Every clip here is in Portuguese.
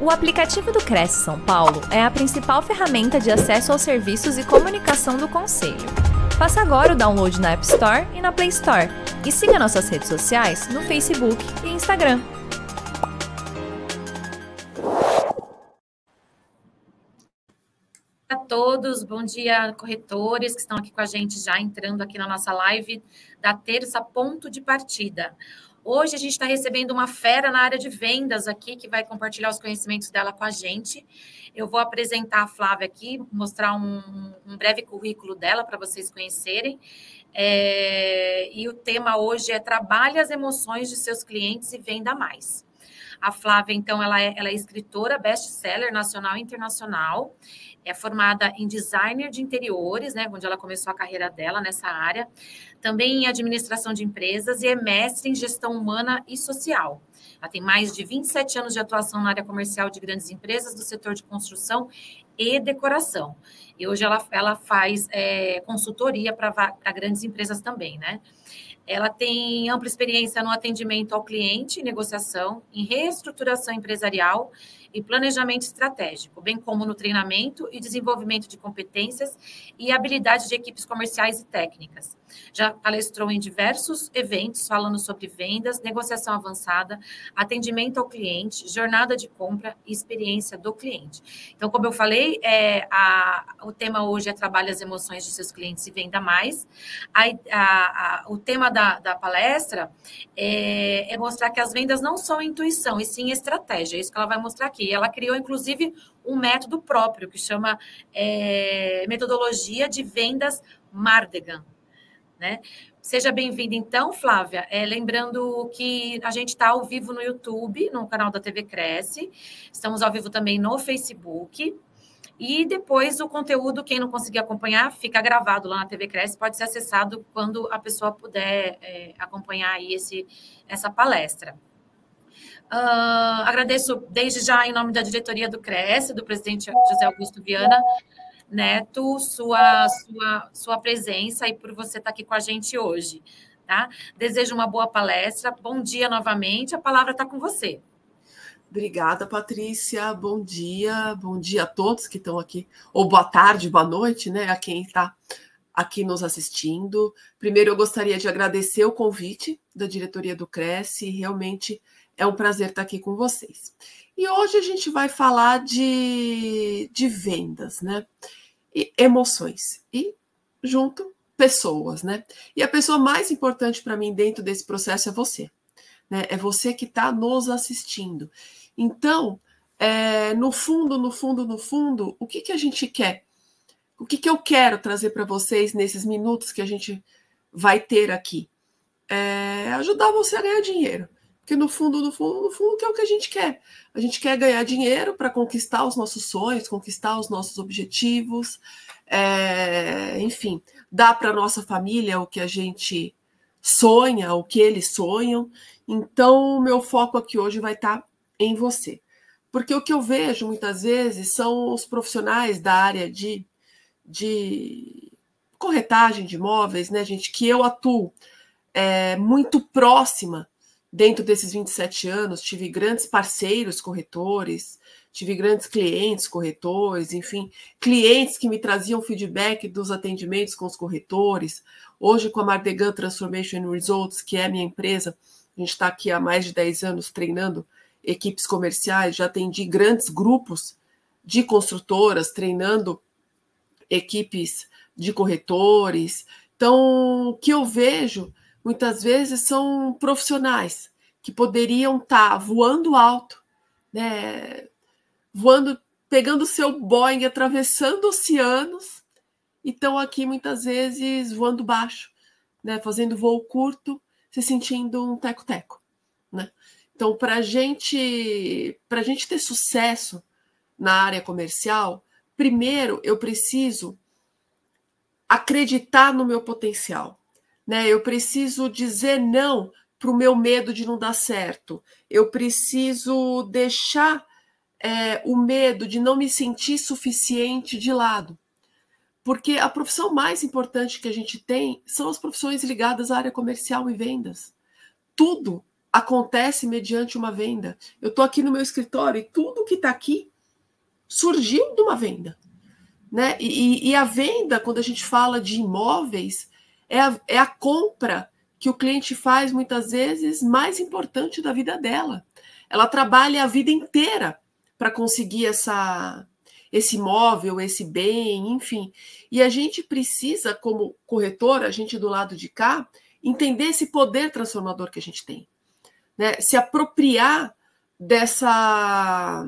O aplicativo do Cresce São Paulo é a principal ferramenta de acesso aos serviços e comunicação do Conselho. Faça agora o download na App Store e na Play Store. E siga nossas redes sociais no Facebook e Instagram. a todos, bom dia, corretores que estão aqui com a gente já entrando aqui na nossa live da terça ponto de partida. Hoje a gente está recebendo uma fera na área de vendas aqui, que vai compartilhar os conhecimentos dela com a gente. Eu vou apresentar a Flávia aqui, mostrar um, um breve currículo dela para vocês conhecerem. É, e o tema hoje é trabalhe as emoções de seus clientes e venda mais. A Flávia, então, ela é, ela é escritora best-seller nacional e internacional é formada em designer de interiores, né, onde ela começou a carreira dela nessa área, também em administração de empresas e é mestre em gestão humana e social. Ela tem mais de 27 anos de atuação na área comercial de grandes empresas do setor de construção e decoração. E hoje ela, ela faz é, consultoria para grandes empresas também, né? Ela tem ampla experiência no atendimento ao cliente, negociação, em reestruturação empresarial e planejamento estratégico, bem como no treinamento e desenvolvimento de competências e habilidades de equipes comerciais e técnicas. Já palestrou em diversos eventos falando sobre vendas, negociação avançada, atendimento ao cliente, jornada de compra e experiência do cliente. Então, como eu falei, é, a, o tema hoje é trabalhe as emoções de seus clientes e venda mais. A, a, o tema da, da palestra é, é mostrar que as vendas não são intuição, e sim estratégia. É isso que ela vai mostrar aqui. Ela criou, inclusive, um método próprio que chama é, metodologia de vendas Mardegan. Né? Seja bem-vinda, então, Flávia. É, lembrando que a gente está ao vivo no YouTube, no canal da TV Cresce. Estamos ao vivo também no Facebook. E depois o conteúdo, quem não conseguir acompanhar, fica gravado lá na TV Cresce, pode ser acessado quando a pessoa puder é, acompanhar aí esse, essa palestra. Uh, agradeço desde já, em nome da diretoria do Cresce, do presidente José Augusto Viana, Neto, sua, sua, sua presença e por você estar aqui com a gente hoje. Tá? Desejo uma boa palestra. Bom dia novamente. A palavra está com você. Obrigada, Patrícia. Bom dia, bom dia a todos que estão aqui, ou boa tarde, boa noite, né? A quem está aqui nos assistindo. Primeiro, eu gostaria de agradecer o convite da diretoria do Cresce. Realmente é um prazer estar aqui com vocês. E hoje a gente vai falar de, de vendas, né? E emoções. E junto, pessoas, né? E a pessoa mais importante para mim dentro desse processo é você. Né? É você que está nos assistindo. Então, é, no fundo, no fundo, no fundo, o que, que a gente quer? O que, que eu quero trazer para vocês nesses minutos que a gente vai ter aqui? É ajudar você a ganhar dinheiro. Porque no fundo, no fundo, no fundo, que é o que a gente quer. A gente quer ganhar dinheiro para conquistar os nossos sonhos, conquistar os nossos objetivos, é, enfim, dar para nossa família o que a gente sonha, o que eles sonham. Então, o meu foco aqui hoje vai estar tá em você. Porque o que eu vejo muitas vezes são os profissionais da área de, de corretagem de imóveis, né, gente, que eu atuo é, muito próxima dentro desses 27 anos, tive grandes parceiros corretores, tive grandes clientes corretores, enfim, clientes que me traziam feedback dos atendimentos com os corretores. Hoje, com a Mardegan Transformation Results, que é a minha empresa, a gente está aqui há mais de 10 anos treinando equipes comerciais, já atendi grandes grupos de construtoras, treinando equipes de corretores. Então, o que eu vejo muitas vezes são profissionais que poderiam estar tá voando alto, né? voando, pegando seu Boeing, atravessando oceanos, e estão aqui muitas vezes voando baixo, né? fazendo voo curto, se sentindo um teco-teco. Né? Então, para gente, a gente ter sucesso na área comercial, primeiro eu preciso acreditar no meu potencial né? Eu preciso dizer não para o meu medo de não dar certo. Eu preciso deixar é, o medo de não me sentir suficiente de lado. Porque a profissão mais importante que a gente tem são as profissões ligadas à área comercial e vendas. Tudo acontece mediante uma venda. Eu estou aqui no meu escritório e tudo que está aqui surgiu de uma venda. Né? E, e, a venda, quando a gente fala de imóveis, é a, é a compra que o cliente faz muitas vezes mais importante da vida dela. Ela trabalha a vida inteira para conseguir essa, esse imóvel, esse bem, enfim. E a gente precisa, como corretor, a gente do lado de cá, entender esse poder transformador que a gente tem. Né? Se apropriar dessa,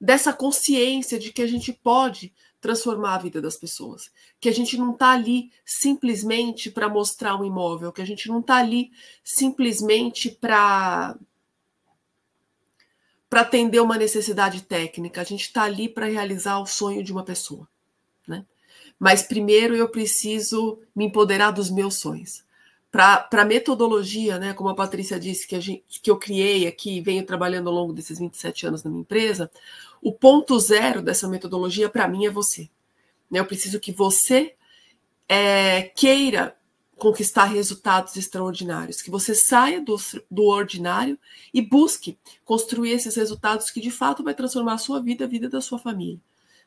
dessa consciência de que a gente pode transformar a vida das pessoas. Que a gente não está ali simplesmente para mostrar um imóvel, que a gente não está ali simplesmente para para atender uma necessidade técnica, a gente está ali para realizar o sonho de uma pessoa. Né? Mas primeiro eu preciso me empoderar dos meus sonhos. Para a metodologia, né, como a Patrícia disse, que, gente, que eu criei aqui, venho trabalhando ao longo desses 27 anos na minha empresa, o ponto zero dessa metodologia, para mim, é você. Né? Eu preciso que você é, queira conquistar resultados extraordinários, que você saia do, do ordinário e busque construir esses resultados que de fato vai transformar a sua vida, a vida da sua família,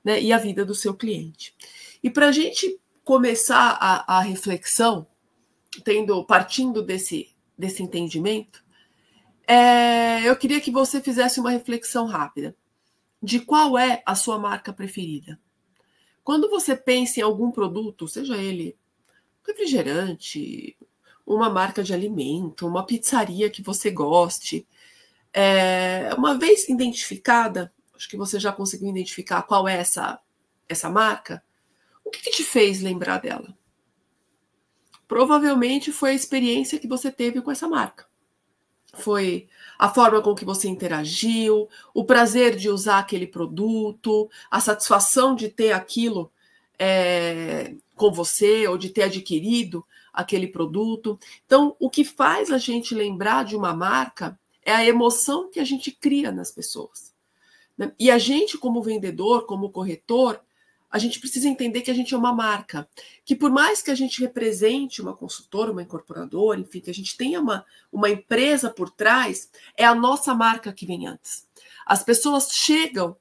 né? E a vida do seu cliente. E para a gente começar a, a reflexão, tendo partindo desse, desse entendimento, é, eu queria que você fizesse uma reflexão rápida de qual é a sua marca preferida. Quando você pensa em algum produto, seja ele refrigerante, uma marca de alimento, uma pizzaria que você goste, é, uma vez identificada, acho que você já conseguiu identificar qual é essa, essa marca, o que, que te fez lembrar dela? Provavelmente foi a experiência que você teve com essa marca. Foi a forma com que você interagiu, o prazer de usar aquele produto, a satisfação de ter aquilo é, com você ou de ter adquirido aquele produto. Então, o que faz a gente lembrar de uma marca é a emoção que a gente cria nas pessoas. Né? E a gente, como vendedor, como corretor, a gente precisa entender que a gente é uma marca, que por mais que a gente represente uma consultora, uma incorporadora, enfim, que a gente tenha uma, uma empresa por trás, é a nossa marca que vem antes. As pessoas chegam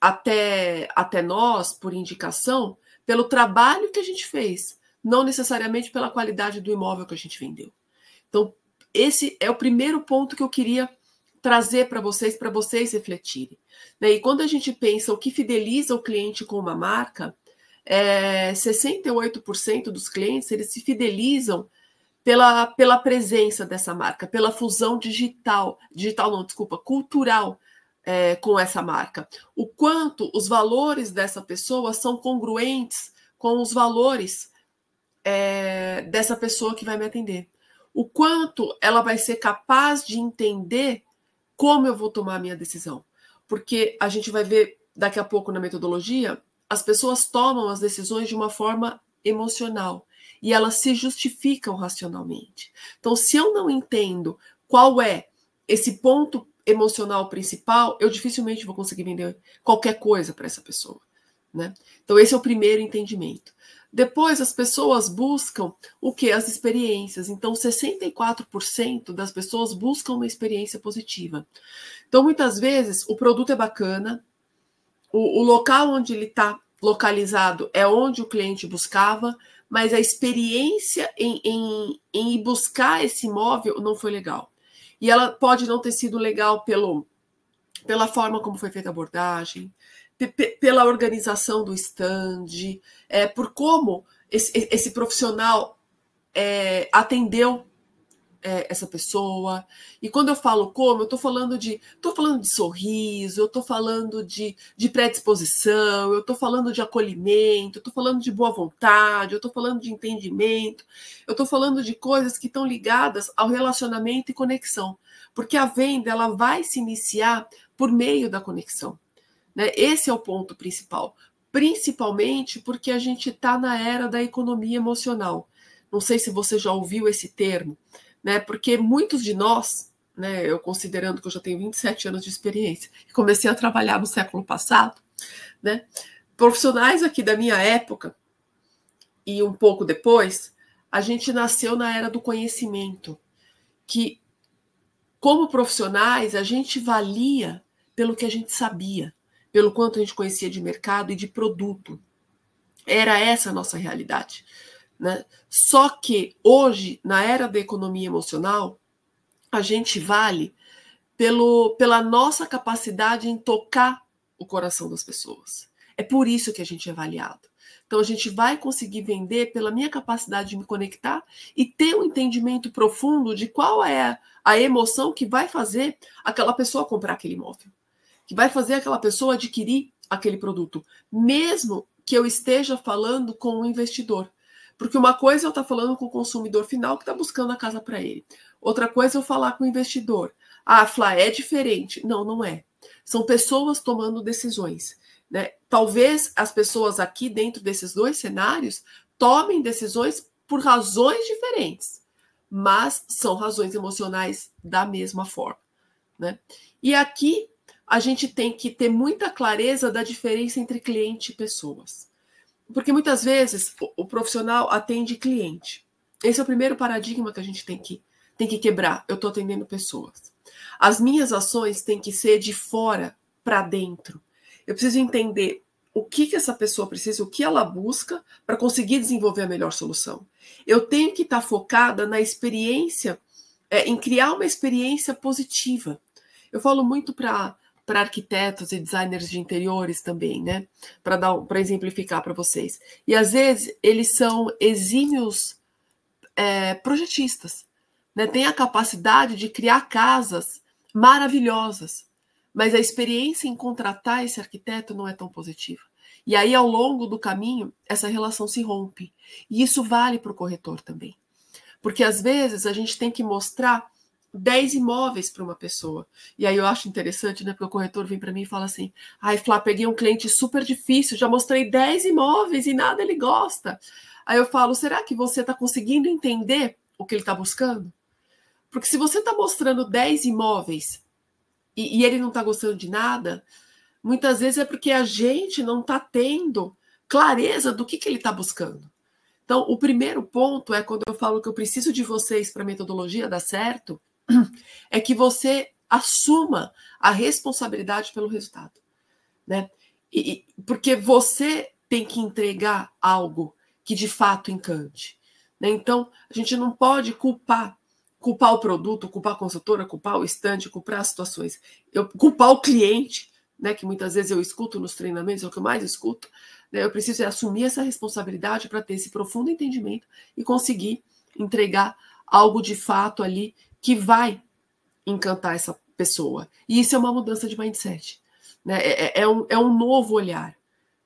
até, até nós por indicação pelo trabalho que a gente fez, não necessariamente pela qualidade do imóvel que a gente vendeu. Então, esse é o primeiro ponto que eu queria trazer para vocês, para vocês refletirem. Né? E quando a gente pensa o que fideliza o cliente com uma marca, é, 68% dos clientes eles se fidelizam pela, pela presença dessa marca, pela fusão digital, digital não, desculpa, cultural é, com essa marca. O quanto os valores dessa pessoa são congruentes com os valores é, dessa pessoa que vai me atender. O quanto ela vai ser capaz de entender como eu vou tomar a minha decisão porque a gente vai ver daqui a pouco na metodologia, as pessoas tomam as decisões de uma forma emocional e elas se justificam racionalmente. Então, se eu não entendo qual é esse ponto emocional principal, eu dificilmente vou conseguir vender qualquer coisa para essa pessoa. Né? Então, esse é o primeiro entendimento. Depois, as pessoas buscam o que? As experiências. Então, 64% das pessoas buscam uma experiência positiva. Então, muitas vezes, o produto é bacana, o, o local onde ele está localizado é onde o cliente buscava, mas a experiência em, em, em buscar esse imóvel não foi legal. E ela pode não ter sido legal pelo, pela forma como foi feita a abordagem, pela organização do stand, é, por como esse, esse profissional é, atendeu é, essa pessoa. E quando eu falo como, eu estou falando de. estou falando de sorriso, eu estou falando de, de predisposição, eu estou falando de acolhimento, eu estou falando de boa vontade, eu estou falando de entendimento, eu estou falando de coisas que estão ligadas ao relacionamento e conexão. Porque a venda ela vai se iniciar por meio da conexão. Né? Esse é o ponto principal. Principalmente porque a gente está na era da economia emocional. Não sei se você já ouviu esse termo, né? Porque muitos de nós, né, eu considerando que eu já tenho 27 anos de experiência, comecei a trabalhar no século passado, né? Profissionais aqui da minha época e um pouco depois, a gente nasceu na era do conhecimento, que como profissionais, a gente valia pelo que a gente sabia, pelo quanto a gente conhecia de mercado e de produto. Era essa a nossa realidade. Né? Só que hoje, na era da economia emocional, a gente vale pelo, pela nossa capacidade em tocar o coração das pessoas. É por isso que a gente é avaliado. Então, a gente vai conseguir vender pela minha capacidade de me conectar e ter um entendimento profundo de qual é a emoção que vai fazer aquela pessoa comprar aquele imóvel, que vai fazer aquela pessoa adquirir aquele produto, mesmo que eu esteja falando com um investidor. Porque uma coisa é eu estar falando com o consumidor final que está buscando a casa para ele. Outra coisa é eu falar com o investidor. Ah, Flá, é diferente. Não, não é. São pessoas tomando decisões. Né? Talvez as pessoas aqui dentro desses dois cenários tomem decisões por razões diferentes, mas são razões emocionais da mesma forma. Né? E aqui a gente tem que ter muita clareza da diferença entre cliente e pessoas. Porque muitas vezes o, profissional atende cliente. Esse é o primeiro paradigma que a gente tem que, tem que quebrar. Eu estou atendendo pessoas. As minhas ações têm que ser de fora para dentro. Eu preciso entender o que, que essa pessoa precisa, o que ela busca para conseguir desenvolver a melhor solução. Eu tenho que estar tá focada na experiência, é, em criar uma experiência positiva. Eu falo muito para para arquitetos e designers de interiores também, né? Para dar para exemplificar para vocês. E às vezes eles são exímios é, projetistas, né? Tem a capacidade de criar casas maravilhosas, mas a experiência em contratar esse arquiteto não é tão positiva. E aí, ao longo do caminho, essa relação se rompe. E isso vale para o corretor também. Porque às vezes a gente tem que mostrar 10 imóveis para uma pessoa. E aí eu acho interessante, né? Porque o corretor vem para mim e fala assim: ai, Flá, peguei um cliente super difícil, já mostrei 10 imóveis e nada ele gosta. Aí eu falo: será que você está conseguindo entender o que ele está buscando? Porque se você está mostrando 10 imóveis e, e ele não está gostando de nada, muitas vezes é porque a gente não está tendo clareza do que, que ele está buscando. Então, o primeiro ponto é quando eu falo que eu preciso de vocês para a metodologia dar certo, é que você assuma a responsabilidade pelo resultado, né? E, porque você tem que entregar algo que de fato encante. Né? Então, a gente não pode culpar culpar o produto, culpar a consultora, culpar o estande, culpar as situações, eu, culpar o cliente, né, que muitas vezes eu escuto nos treinamentos, é o que eu mais escuto, né, eu preciso assumir essa responsabilidade para ter esse profundo entendimento e conseguir entregar algo de fato ali que vai encantar essa pessoa. E isso é uma mudança de mindset. Né? É, é, é um, é um novo olhar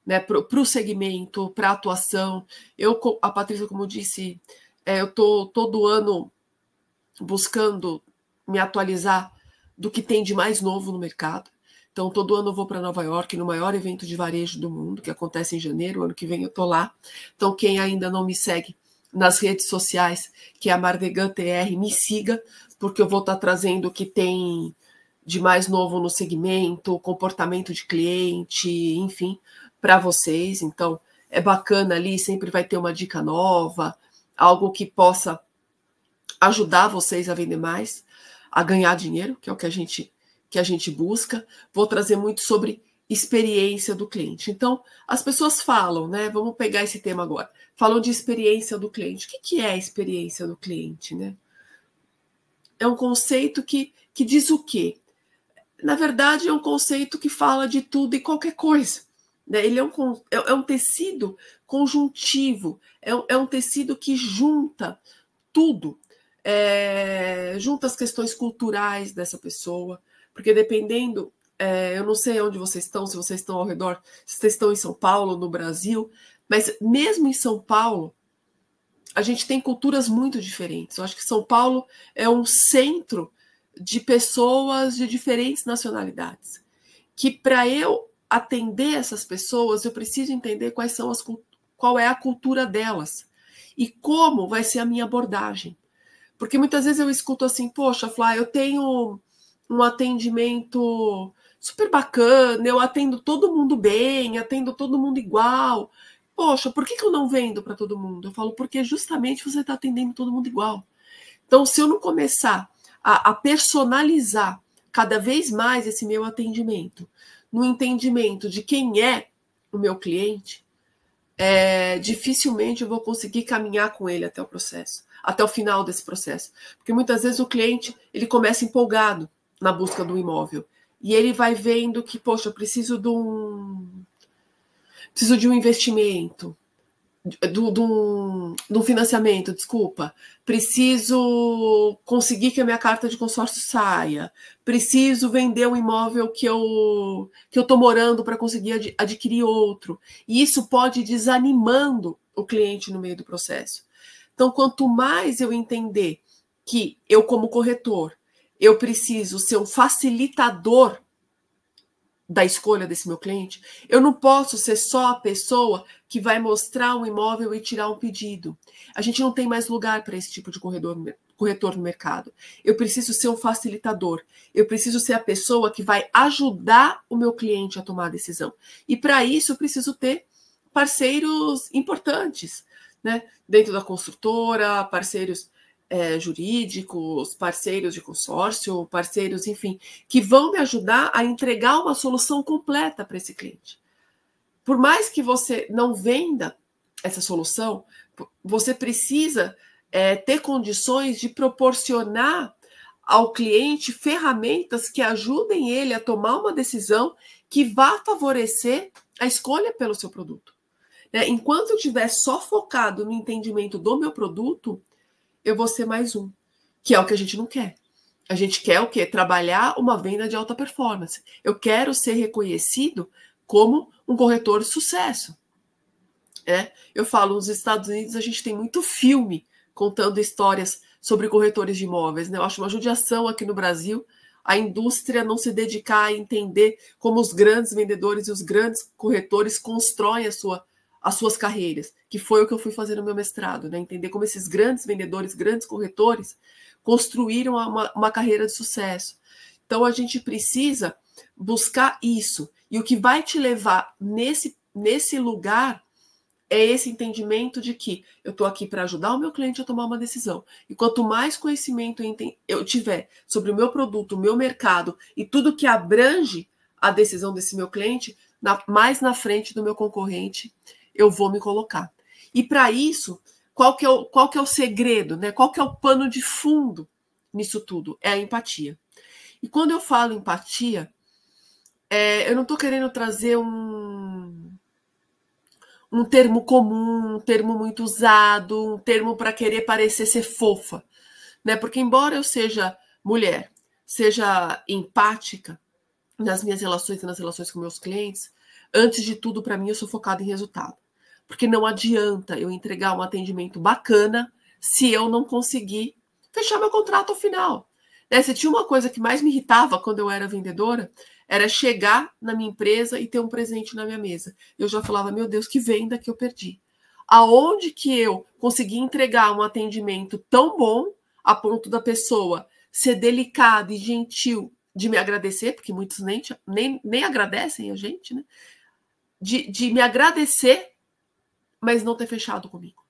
né? para o segmento, para a atuação. Eu, a Patrícia, como disse, é, eu estou todo ano buscando me atualizar do que tem de mais novo no mercado. Então, todo ano eu vou para Nova York, no maior evento de varejo do mundo, que acontece em janeiro, ano que vem eu estou lá. Então, quem ainda não me segue nas redes sociais, que é a Mardegan TR, me siga, porque eu vou estar trazendo o que tem de mais novo no segmento, comportamento de cliente, enfim, para vocês. Então, é bacana ali, sempre vai ter uma dica nova, algo que possa ajudar vocês a vender mais, a ganhar dinheiro, que é o que a gente que a gente busca. Vou trazer muito sobre experiência do cliente. Então, as pessoas falam, né? Vamos pegar esse tema agora. Falam de experiência do cliente. O que, que é a experiência do cliente, né? É um conceito que, que diz o quê? Na verdade, é um conceito que fala de tudo e qualquer coisa. Né? Ele é um, é, é um tecido conjuntivo, é um, é um tecido que junta tudo é, junta as questões culturais dessa pessoa, porque dependendo, é, eu não sei onde vocês estão, se vocês estão ao redor, se vocês estão em São Paulo, no Brasil, mas mesmo em São Paulo, a gente tem culturas muito diferentes. Eu acho que São Paulo é um centro de pessoas de diferentes nacionalidades. Que para eu atender essas pessoas, eu preciso entender quais são as qual é a cultura delas e como vai ser a minha abordagem. Porque muitas vezes eu escuto assim, poxa, Flá, eu tenho um atendimento super bacana, eu atendo todo mundo bem, atendo todo mundo igual. Poxa, por que, que eu não vendo para todo mundo? Eu falo, porque justamente você está atendendo todo mundo igual. Então, se eu não começar a a, personalizar cada vez mais esse meu atendimento, no entendimento de quem é o meu cliente, é, dificilmente eu vou conseguir caminhar com ele até o processo, até o final desse processo. Porque muitas vezes o cliente ele começa empolgado na busca do imóvel e ele vai vendo que, poxa, eu preciso de um preciso de um investimento, do, do, do financiamento, desculpa. Preciso conseguir que a minha carta de consórcio saia. Preciso vender um imóvel que eu que eu estou morando para conseguir ad, adquirir outro. E isso pode ir desanimando o cliente no meio do processo. Então, quanto mais eu entender que eu, como corretor, eu preciso ser um facilitador da escolha desse meu cliente, eu não posso ser só a pessoa que vai mostrar um imóvel e tirar um pedido. A gente não tem mais lugar para esse tipo de corredor, corretor no mercado. Eu preciso ser um facilitador. Eu preciso ser a pessoa que vai ajudar o meu cliente a tomar a decisão. E para isso eu preciso ter parceiros importantes, né? Dentro da construtora, parceiros é, jurídicos, parceiros de consórcio, parceiros, enfim, que vão me ajudar a entregar uma solução completa para esse cliente. Por mais que você não venda essa solução, você precisa é, ter condições de proporcionar ao cliente ferramentas que ajudem ele a tomar uma decisão que vá favorecer a escolha pelo seu produto. Né? Enquanto eu estiver só focado no entendimento do meu produto, eu vou ser mais um, que é o que a gente não quer. A gente quer o quê? Trabalhar uma venda de alta performance. Eu quero ser reconhecido como um corretor de sucesso. É, eu falo, nos Estados Unidos a gente tem muito filme contando histórias sobre corretores de imóveis. Né? Eu acho uma judiação aqui no Brasil a indústria não se dedicar a entender como os grandes vendedores e os grandes corretores constroem a sua as suas carreiras, que foi o que eu fui fazer no meu mestrado, né? Entender como esses grandes vendedores, grandes corretores construíram uma, uma carreira de sucesso. Então a gente precisa buscar isso. E o que vai te levar nesse, nesse lugar é esse entendimento de que eu estou aqui para ajudar o meu cliente a tomar uma decisão. E quanto mais conhecimento eu tiver sobre o meu produto, o meu mercado e tudo que abrange a decisão desse meu cliente, na, mais na frente do meu concorrente eu vou me colocar. E para isso, qual que, é o, qual que é o segredo, né? Qual que é o pano de fundo nisso tudo? É a empatia. E quando eu falo empatia, é, eu não estou querendo trazer um, um termo comum, um termo muito usado, um termo para querer parecer ser fofa, né? Porque embora eu seja mulher, seja empática nas minhas relações e nas relações com meus clientes, antes de tudo, para mim, eu sou focada em resultado porque não adianta eu entregar um atendimento bacana se eu não conseguir fechar meu contrato ao final. Né? Se tinha uma coisa que mais me irritava quando eu era vendedora, era chegar na minha empresa e ter um presente na minha mesa. Eu já falava, meu Deus, que venda que eu perdi. Aonde que eu consegui entregar um atendimento tão bom a ponto da pessoa ser delicada e gentil de me agradecer, porque muitos nem, nem, nem agradecem a gente, né? De, de me agradecer mas não ter fechado comigo,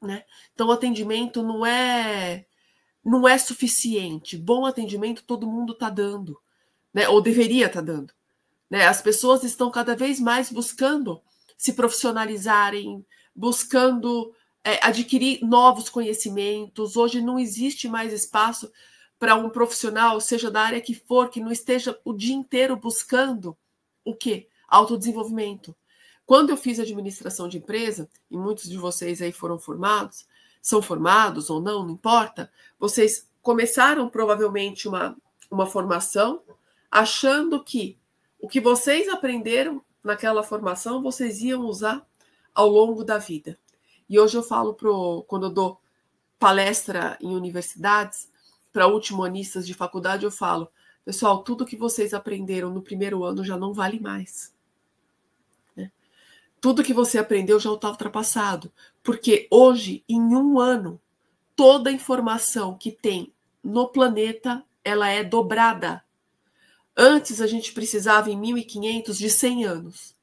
né? Então o atendimento não é não é suficiente. Bom atendimento todo mundo está dando, né? Ou deveria estar tá dando, né? As pessoas estão cada vez mais buscando se profissionalizarem, buscando é, adquirir novos conhecimentos. Hoje não existe mais espaço para um profissional, seja da área que for, que não esteja o dia inteiro buscando o quê? Autodesenvolvimento quando eu fiz administração de empresa, e muitos de vocês aí foram formados, são formados ou não, não importa, vocês começaram provavelmente uma, uma formação achando que o que vocês aprenderam naquela formação vocês iam usar ao longo da vida. E hoje eu falo pro, quando eu dou palestra em universidades para ultimonistas de faculdade, eu falo, pessoal, tudo que vocês aprenderam no primeiro ano já não vale mais tudo que você aprendeu já está ultrapassado. Porque hoje, em um ano, toda a informação que tem no planeta, ela é dobrada. Antes a gente precisava em 1500 de 100 anos.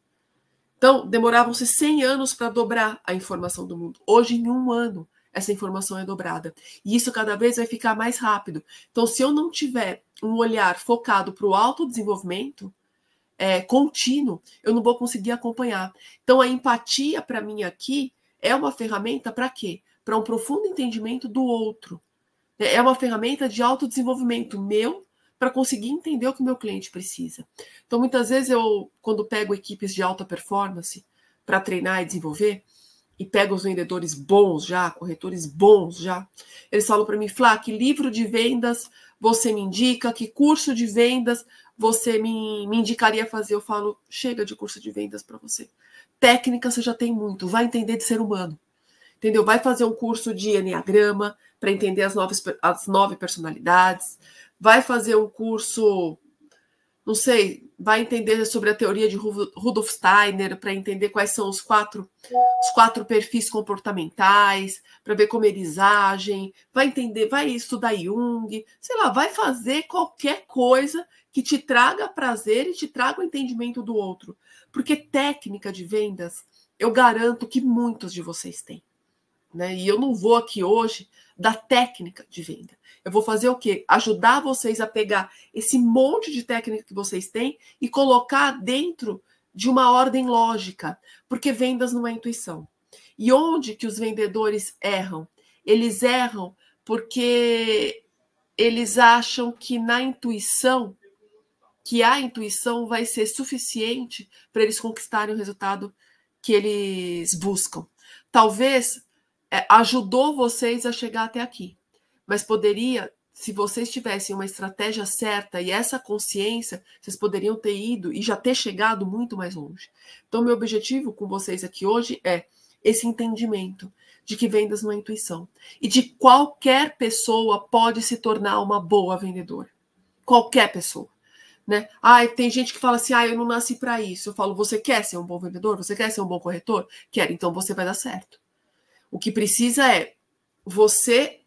Então, demoravam-se 100 anos para dobrar a informação do mundo. Hoje, em um ano, essa informação é dobrada. E isso cada vez vai ficar mais rápido. Então, se eu não tiver um olhar focado para o autodesenvolvimento é, contínuo, eu não vou conseguir acompanhar. Então, a empatia, para mim, aqui, é uma ferramenta para quê? Para um profundo entendimento do outro. É uma ferramenta de autodesenvolvimento meu para conseguir entender o que o meu cliente precisa. Então, muitas vezes eu, quando pego equipes de alta performance para treinar e desenvolver, e pego os vendedores bons já, corretores bons já, eles falam para mim, Flá, que livro de vendas você me indica, que curso de vendas você me, me indicaria fazer? Eu falo, chega de curso de vendas para você. Técnica você já tem muito, vai entender de ser humano. Entendeu? Vai fazer um curso de Enneagrama para entender as, nove, as nove personalidades vai fazer um curso, não sei, vai entender sobre a teoria de Rudolf Steiner para entender quais são os quatro, os quatro perfis comportamentais, para ver como eles agem, vai entender, vai estudar Jung, sei lá, vai fazer qualquer coisa que te traga prazer e te traga o entendimento do outro. Porque técnica de vendas, eu garanto que muitos de vocês têm. Né? E eu não vou aqui hoje da técnica de venda. Eu vou fazer o quê? Ajudar vocês a pegar esse monte de técnica que vocês têm e colocar dentro de uma ordem lógica, porque vendas não é intuição. E onde que os vendedores erram? Eles erram porque eles acham que na intuição, que a intuição vai ser suficiente para eles conquistarem o resultado que eles buscam. Talvez é, ajudou vocês a chegar até aqui mas poderia, se vocês tivessem uma estratégia certa e essa consciência, vocês poderiam ter ido e já ter chegado muito mais longe. Então, meu objetivo com vocês aqui hoje é esse entendimento de que vendas não é intuição e de qualquer pessoa pode se tornar uma boa vendedora. Qualquer pessoa. Né? Ah, tem gente que fala assim: ah, eu não nasci para isso. Eu falo, você quer ser um bom vendedor? Você quer ser um bom corretor? Quer, então você vai dar certo. O que precisa é você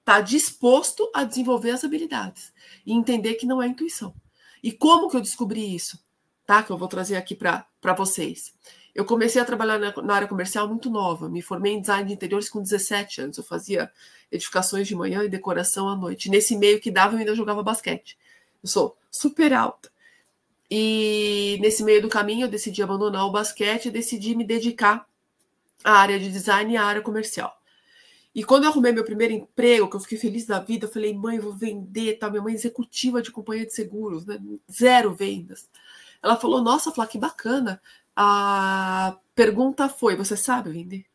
está disposto a desenvolver as habilidades e entender que não é intuição. E como que eu descobri isso? Tá? Que eu vou trazer aqui para vocês. Eu comecei a trabalhar na, na, área comercial muito nova. Me formei em design de interiores com 17 anos. Eu fazia edificações de manhã e decoração à noite. Nesse meio que dava, eu ainda jogava basquete. Eu sou super alta. E nesse meio do caminho, eu decidi abandonar o basquete e decidi me dedicar à área de design e à área comercial. E quando eu arrumei meu primeiro emprego, que eu fiquei feliz da vida, eu falei, mãe, vou vender, tá? Minha mãe é executiva de companhia de seguros, né? Zero vendas. Ela falou, nossa, Flá, que bacana. A pergunta foi, você sabe vender?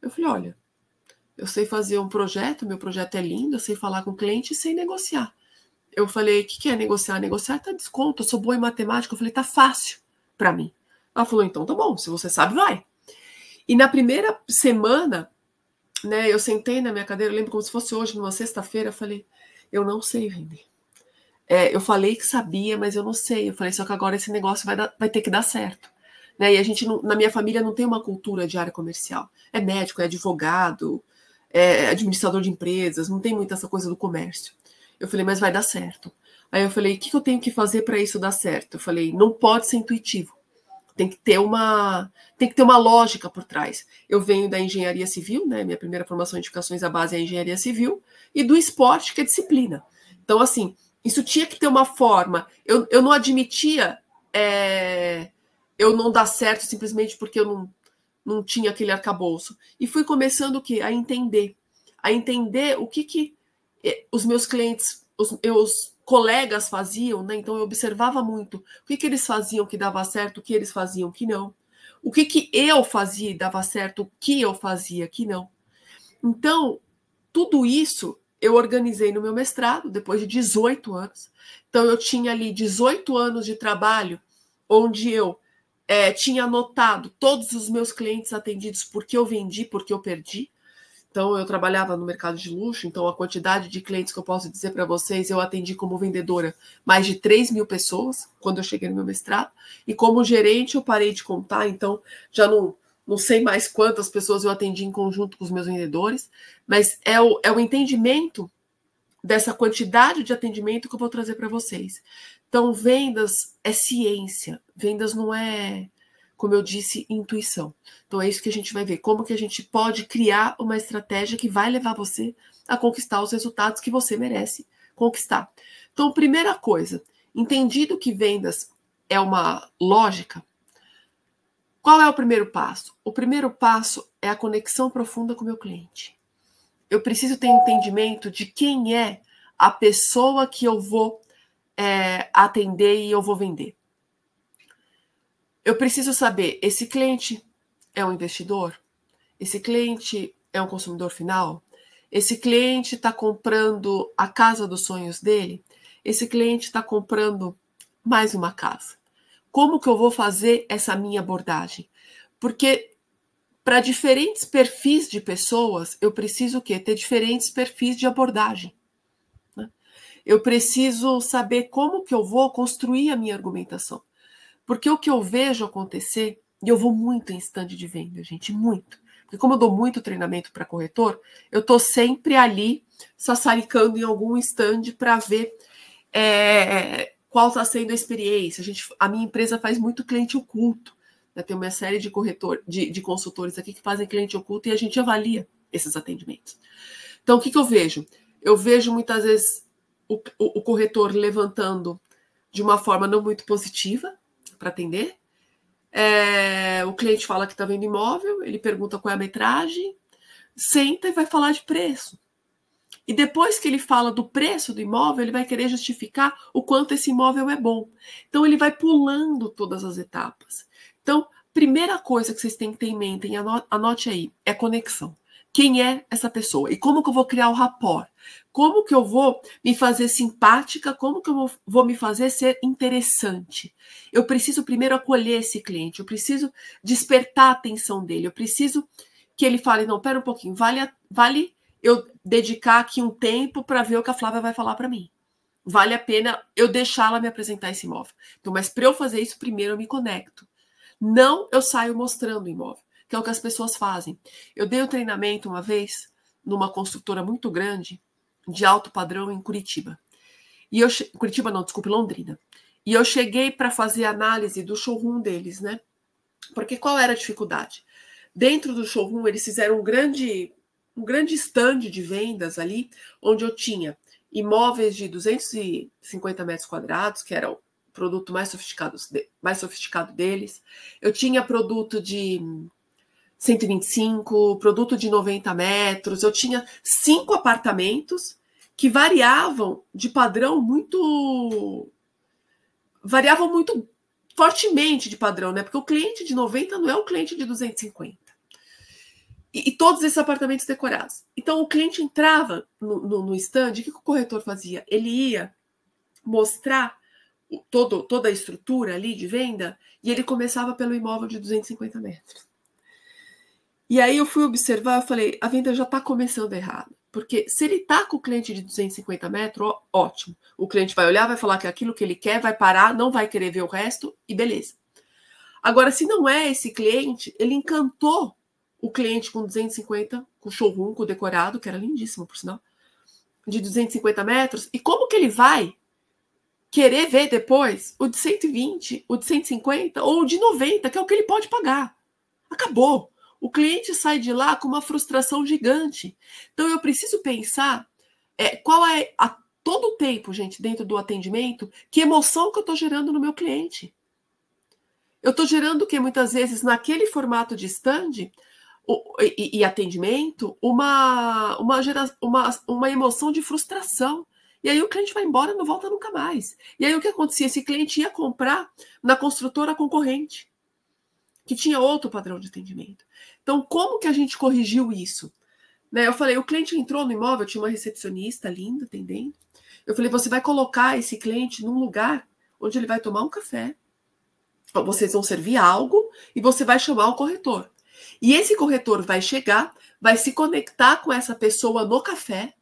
Eu falei, olha, eu sei fazer um projeto, meu projeto é lindo, eu sei falar com o cliente e sei negociar. Eu falei, o que, que é negociar? Negociar tá desconto, eu sou boa em matemática. Eu falei, tá fácil para mim. Ela falou, então tá bom, se você sabe, vai. E na primeira semana, né, eu sentei na minha cadeira, lembro como se fosse hoje, numa sexta-feira, eu falei, eu não sei vender. É, eu falei que sabia, mas eu não sei. Eu falei, só que agora esse negócio vai, dar, vai ter que dar certo. Né? E a gente, não, na minha família, não tem uma cultura de área comercial. É médico, é advogado, é administrador de empresas, não tem muita essa coisa do comércio. Eu falei, mas vai dar certo. Aí eu falei, o que eu tenho que fazer para isso dar certo? Eu falei, não pode ser intuitivo tem que ter uma tem que ter uma lógica por trás. Eu venho da engenharia civil, né? Minha primeira formação em edificações, a base é engenharia civil, e do esporte, que é disciplina. Então, assim, isso tinha que ter uma forma. Eu, eu não admitia é, eu não dar certo simplesmente porque eu não, não tinha aquele arcabouço. E fui começando o quê? A entender. A entender o que, que é, os meus clientes, os meus colegas faziam, né? Então eu observava muito o que, que eles faziam que dava certo, o que eles faziam que não. O que, que eu fazia e dava certo, o que eu fazia que não. Então, tudo isso eu organizei no meu mestrado, depois de 18 anos. Então, eu tinha ali 18 anos de trabalho, onde eu é, tinha anotado todos os meus clientes atendidos, porque eu vendi, porque eu perdi. Então, eu trabalhava no mercado de luxo, então a quantidade de clientes que eu posso dizer para vocês, eu atendi como vendedora mais de 3 mil pessoas quando eu cheguei no meu mestrado, e como gerente eu parei de contar, então já não, não sei mais quantas pessoas eu atendi em conjunto com os meus vendedores, mas é o, é o entendimento dessa quantidade de atendimento que eu vou trazer para vocês. Então, vendas é ciência, vendas não é como eu disse, intuição. Então é isso que a gente vai ver, como que a gente pode criar uma estratégia que vai levar você a conquistar os resultados que você merece conquistar. Então, primeira coisa, entendido que vendas é uma lógica, qual é o primeiro passo? O primeiro passo é a conexão profunda com o meu cliente. Eu preciso ter entendimento de quem é a pessoa que eu vou é, atender e eu vou vender. Eu preciso saber: esse cliente é um investidor? Esse cliente é um consumidor final? Esse cliente está comprando a casa dos sonhos dele? Esse cliente está comprando mais uma casa? Como que eu vou fazer essa minha abordagem? Porque para diferentes perfis de pessoas, eu preciso o quê? Ter diferentes perfis de abordagem. Né? Eu preciso saber como que eu vou construir a minha argumentação. Porque o que eu vejo acontecer, e eu vou muito em stand de venda, gente, muito. Porque como eu dou muito treinamento para corretor, eu estou sempre ali sassaricando em algum stand para ver é, qual está sendo a experiência. A, gente, a minha empresa faz muito cliente oculto. Né? Tem uma série de corretor, de, de consultores aqui que fazem cliente oculto e a gente avalia esses atendimentos. Então, o que, que eu vejo? Eu vejo muitas vezes o, o, o corretor levantando de uma forma não muito positiva, para atender. É, o cliente fala que está vendo imóvel, ele pergunta qual é a metragem, senta e vai falar de preço. E depois que ele fala do preço do imóvel, ele vai querer justificar o quanto esse imóvel é bom. Então ele vai pulando todas as etapas. Então, primeira coisa que vocês têm que ter em mente, anote aí, é conexão quem é essa pessoa e como que eu vou criar o rapport, como que eu vou me fazer simpática, como que eu vou me fazer ser interessante. Eu preciso primeiro acolher esse cliente, eu preciso despertar a atenção dele, eu preciso que ele fale, não, pera um pouquinho, vale, vale eu dedicar aqui um tempo para ver o que a Flávia vai falar para mim. Vale a pena eu deixá-la me apresentar esse imóvel. Então, mas para eu fazer isso, primeiro eu me conecto. Não eu saio mostrando o imóvel que é o que as pessoas fazem. Eu dei um treinamento uma vez numa construtora muito grande de alto padrão em Curitiba. E eu Curitiba não, desculpe, Londrina. E eu cheguei para fazer análise do showroom deles, né? Porque qual era a dificuldade? Dentro do showroom eles fizeram um grande um grande stand de vendas ali, onde eu tinha imóveis de 250 metros quadrados, que era o produto mais sofisticado, mais sofisticado deles. Eu tinha produto de 125, produto de 90 metros. Eu tinha cinco apartamentos que variavam de padrão muito. variavam muito fortemente de padrão, né? Porque o cliente de 90 não é o cliente de 250. E, e todos esses apartamentos decorados. Então, o cliente entrava no, no, no stand, o que, que o corretor fazia? Ele ia mostrar todo, toda a estrutura ali de venda e ele começava pelo imóvel de 250 metros. E aí eu fui observar, eu falei, a venda já está começando errado. Porque se ele está com o cliente de 250 metros, ótimo. O cliente vai olhar, vai falar que é aquilo que ele quer, vai parar, não vai querer ver o resto e beleza. Agora, se não é esse cliente, ele encantou o cliente com 250, com showroom, com decorado, que era lindíssimo, por sinal, de 250 metros. E como que ele vai querer ver depois o de 120, o de 150 ou o de 90, que é o que ele pode pagar? Acabou o cliente sai de lá com uma frustração gigante. Então eu preciso pensar é, qual é a todo o tempo, gente, dentro do atendimento, que emoção que eu estou gerando no meu cliente. Eu estou gerando que muitas vezes naquele formato de stand o, e, e, atendimento uma, uma, gera, uma, uma emoção de frustração. E aí o cliente vai embora não volta nunca mais. E aí o que acontecia? Esse cliente ia comprar na construtora concorrente que tinha outro padrão de atendimento. Então, como que a gente corrigiu isso? Né, eu falei, o cliente entrou no imóvel, tinha uma recepcionista linda atendendo. Eu falei, você vai colocar esse cliente num lugar onde ele vai tomar um café. Vocês vão servir algo e você vai chamar o corretor. E esse corretor vai chegar, vai se conectar com essa pessoa no café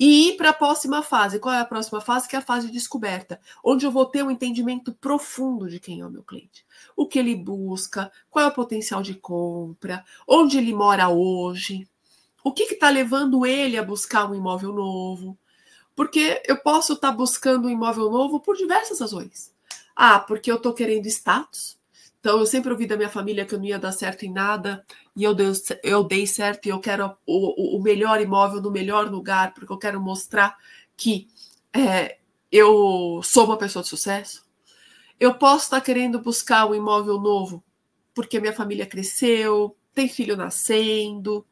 e ir para a próxima fase. Qual é a próxima fase? Que é a fase de descoberta, onde eu vou ter um entendimento profundo de quem é o meu cliente, o que ele busca, qual é o potencial de compra, onde ele mora hoje, o que está levando ele a buscar um imóvel novo. Porque eu posso estar tá buscando um imóvel novo por diversas razões. Ah, porque eu estou querendo status. Então, eu sempre ouvi da minha família que eu não ia dar certo em nada, e eu dei, eu dei certo, e eu quero o, o melhor imóvel no melhor lugar, porque eu quero mostrar que é, eu sou uma pessoa de sucesso. Eu posso estar querendo buscar um imóvel novo, porque minha família cresceu, tem filho nascendo,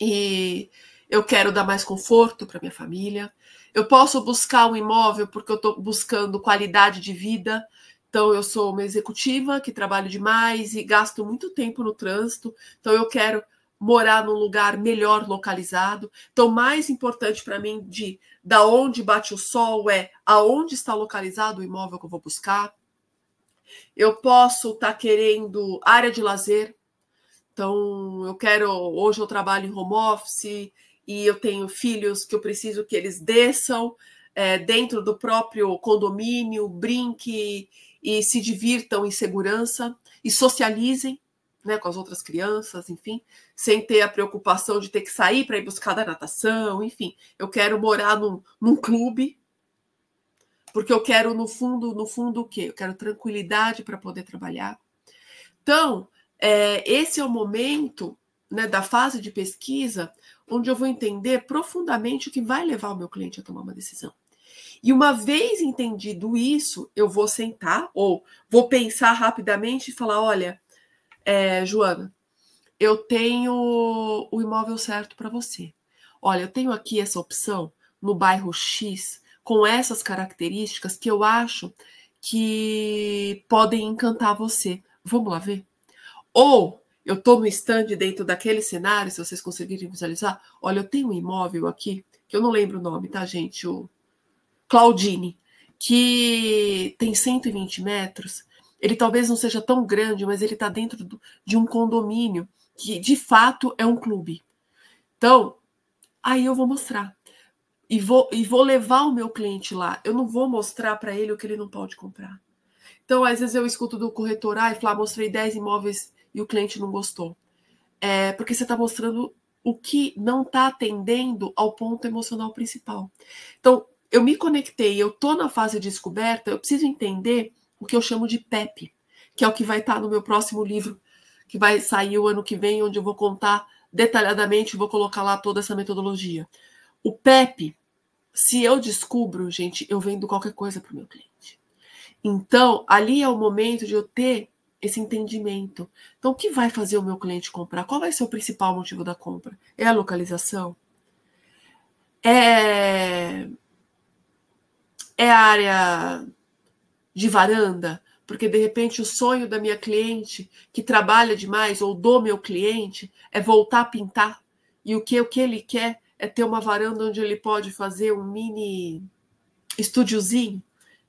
e eu quero dar mais conforto para minha família. Eu posso buscar um imóvel porque eu estou buscando qualidade de vida. Então, eu sou uma executiva que trabalho demais e gasto muito tempo no trânsito. Então, eu quero morar num lugar melhor localizado. Então, mais importante para mim de da onde bate o sol é aonde está localizado o imóvel que eu vou buscar. Eu posso estar tá querendo área de lazer. Então, eu quero hoje eu trabalho em home office e eu tenho filhos que eu preciso que eles desçam é, dentro do próprio condomínio, brinque e se divirtam em segurança e socializem né, com as outras crianças, enfim, sem ter a preocupação de ter que sair para ir buscar da natação, enfim. Eu quero morar num, num clube, porque eu quero, no fundo, no fundo, o quê? Eu quero tranquilidade para poder trabalhar. Então, é, esse é o momento né, da fase de pesquisa onde eu vou entender profundamente o que vai levar o meu cliente a tomar uma decisão. E uma vez entendido isso, eu vou sentar ou vou pensar rapidamente e falar: olha, é, Joana, eu tenho o imóvel certo para você. Olha, eu tenho aqui essa opção no bairro X com essas características que eu acho que podem encantar você. Vamos lá ver? Ou eu estou no stand dentro daquele cenário, se vocês conseguirem visualizar. Olha, eu tenho um imóvel aqui, que eu não lembro o nome, tá, gente? O Claudine, que tem 120 metros. Ele talvez não seja tão grande, mas ele está dentro do, de um condomínio que, de fato, é um clube. Então, aí eu vou mostrar. E vou, e vou levar o meu cliente lá. Eu não vou mostrar para ele o que ele não pode comprar. Então, às vezes eu escuto do corretor, ah, Flá, mostrei 10 imóveis e o cliente não gostou. É porque você está mostrando o que não está atendendo ao ponto emocional principal. Então, eu me conectei, eu estou na fase de descoberta, eu preciso entender o que eu chamo de PEP, que é o que vai estar no meu próximo livro, que vai sair o ano que vem, onde eu vou contar detalhadamente, vou colocar lá toda essa metodologia. O PEP, se eu descubro, gente, eu vendo qualquer coisa para o meu cliente. Então, ali é o momento de eu ter esse entendimento. Então, o que vai fazer o meu cliente comprar? Qual vai ser o principal motivo da compra? É a localização? É, é a área de varanda? Porque de repente o sonho da minha cliente que trabalha demais ou do meu cliente é voltar a pintar. E o que, o que ele quer é ter uma varanda onde ele pode fazer um mini estúdiozinho,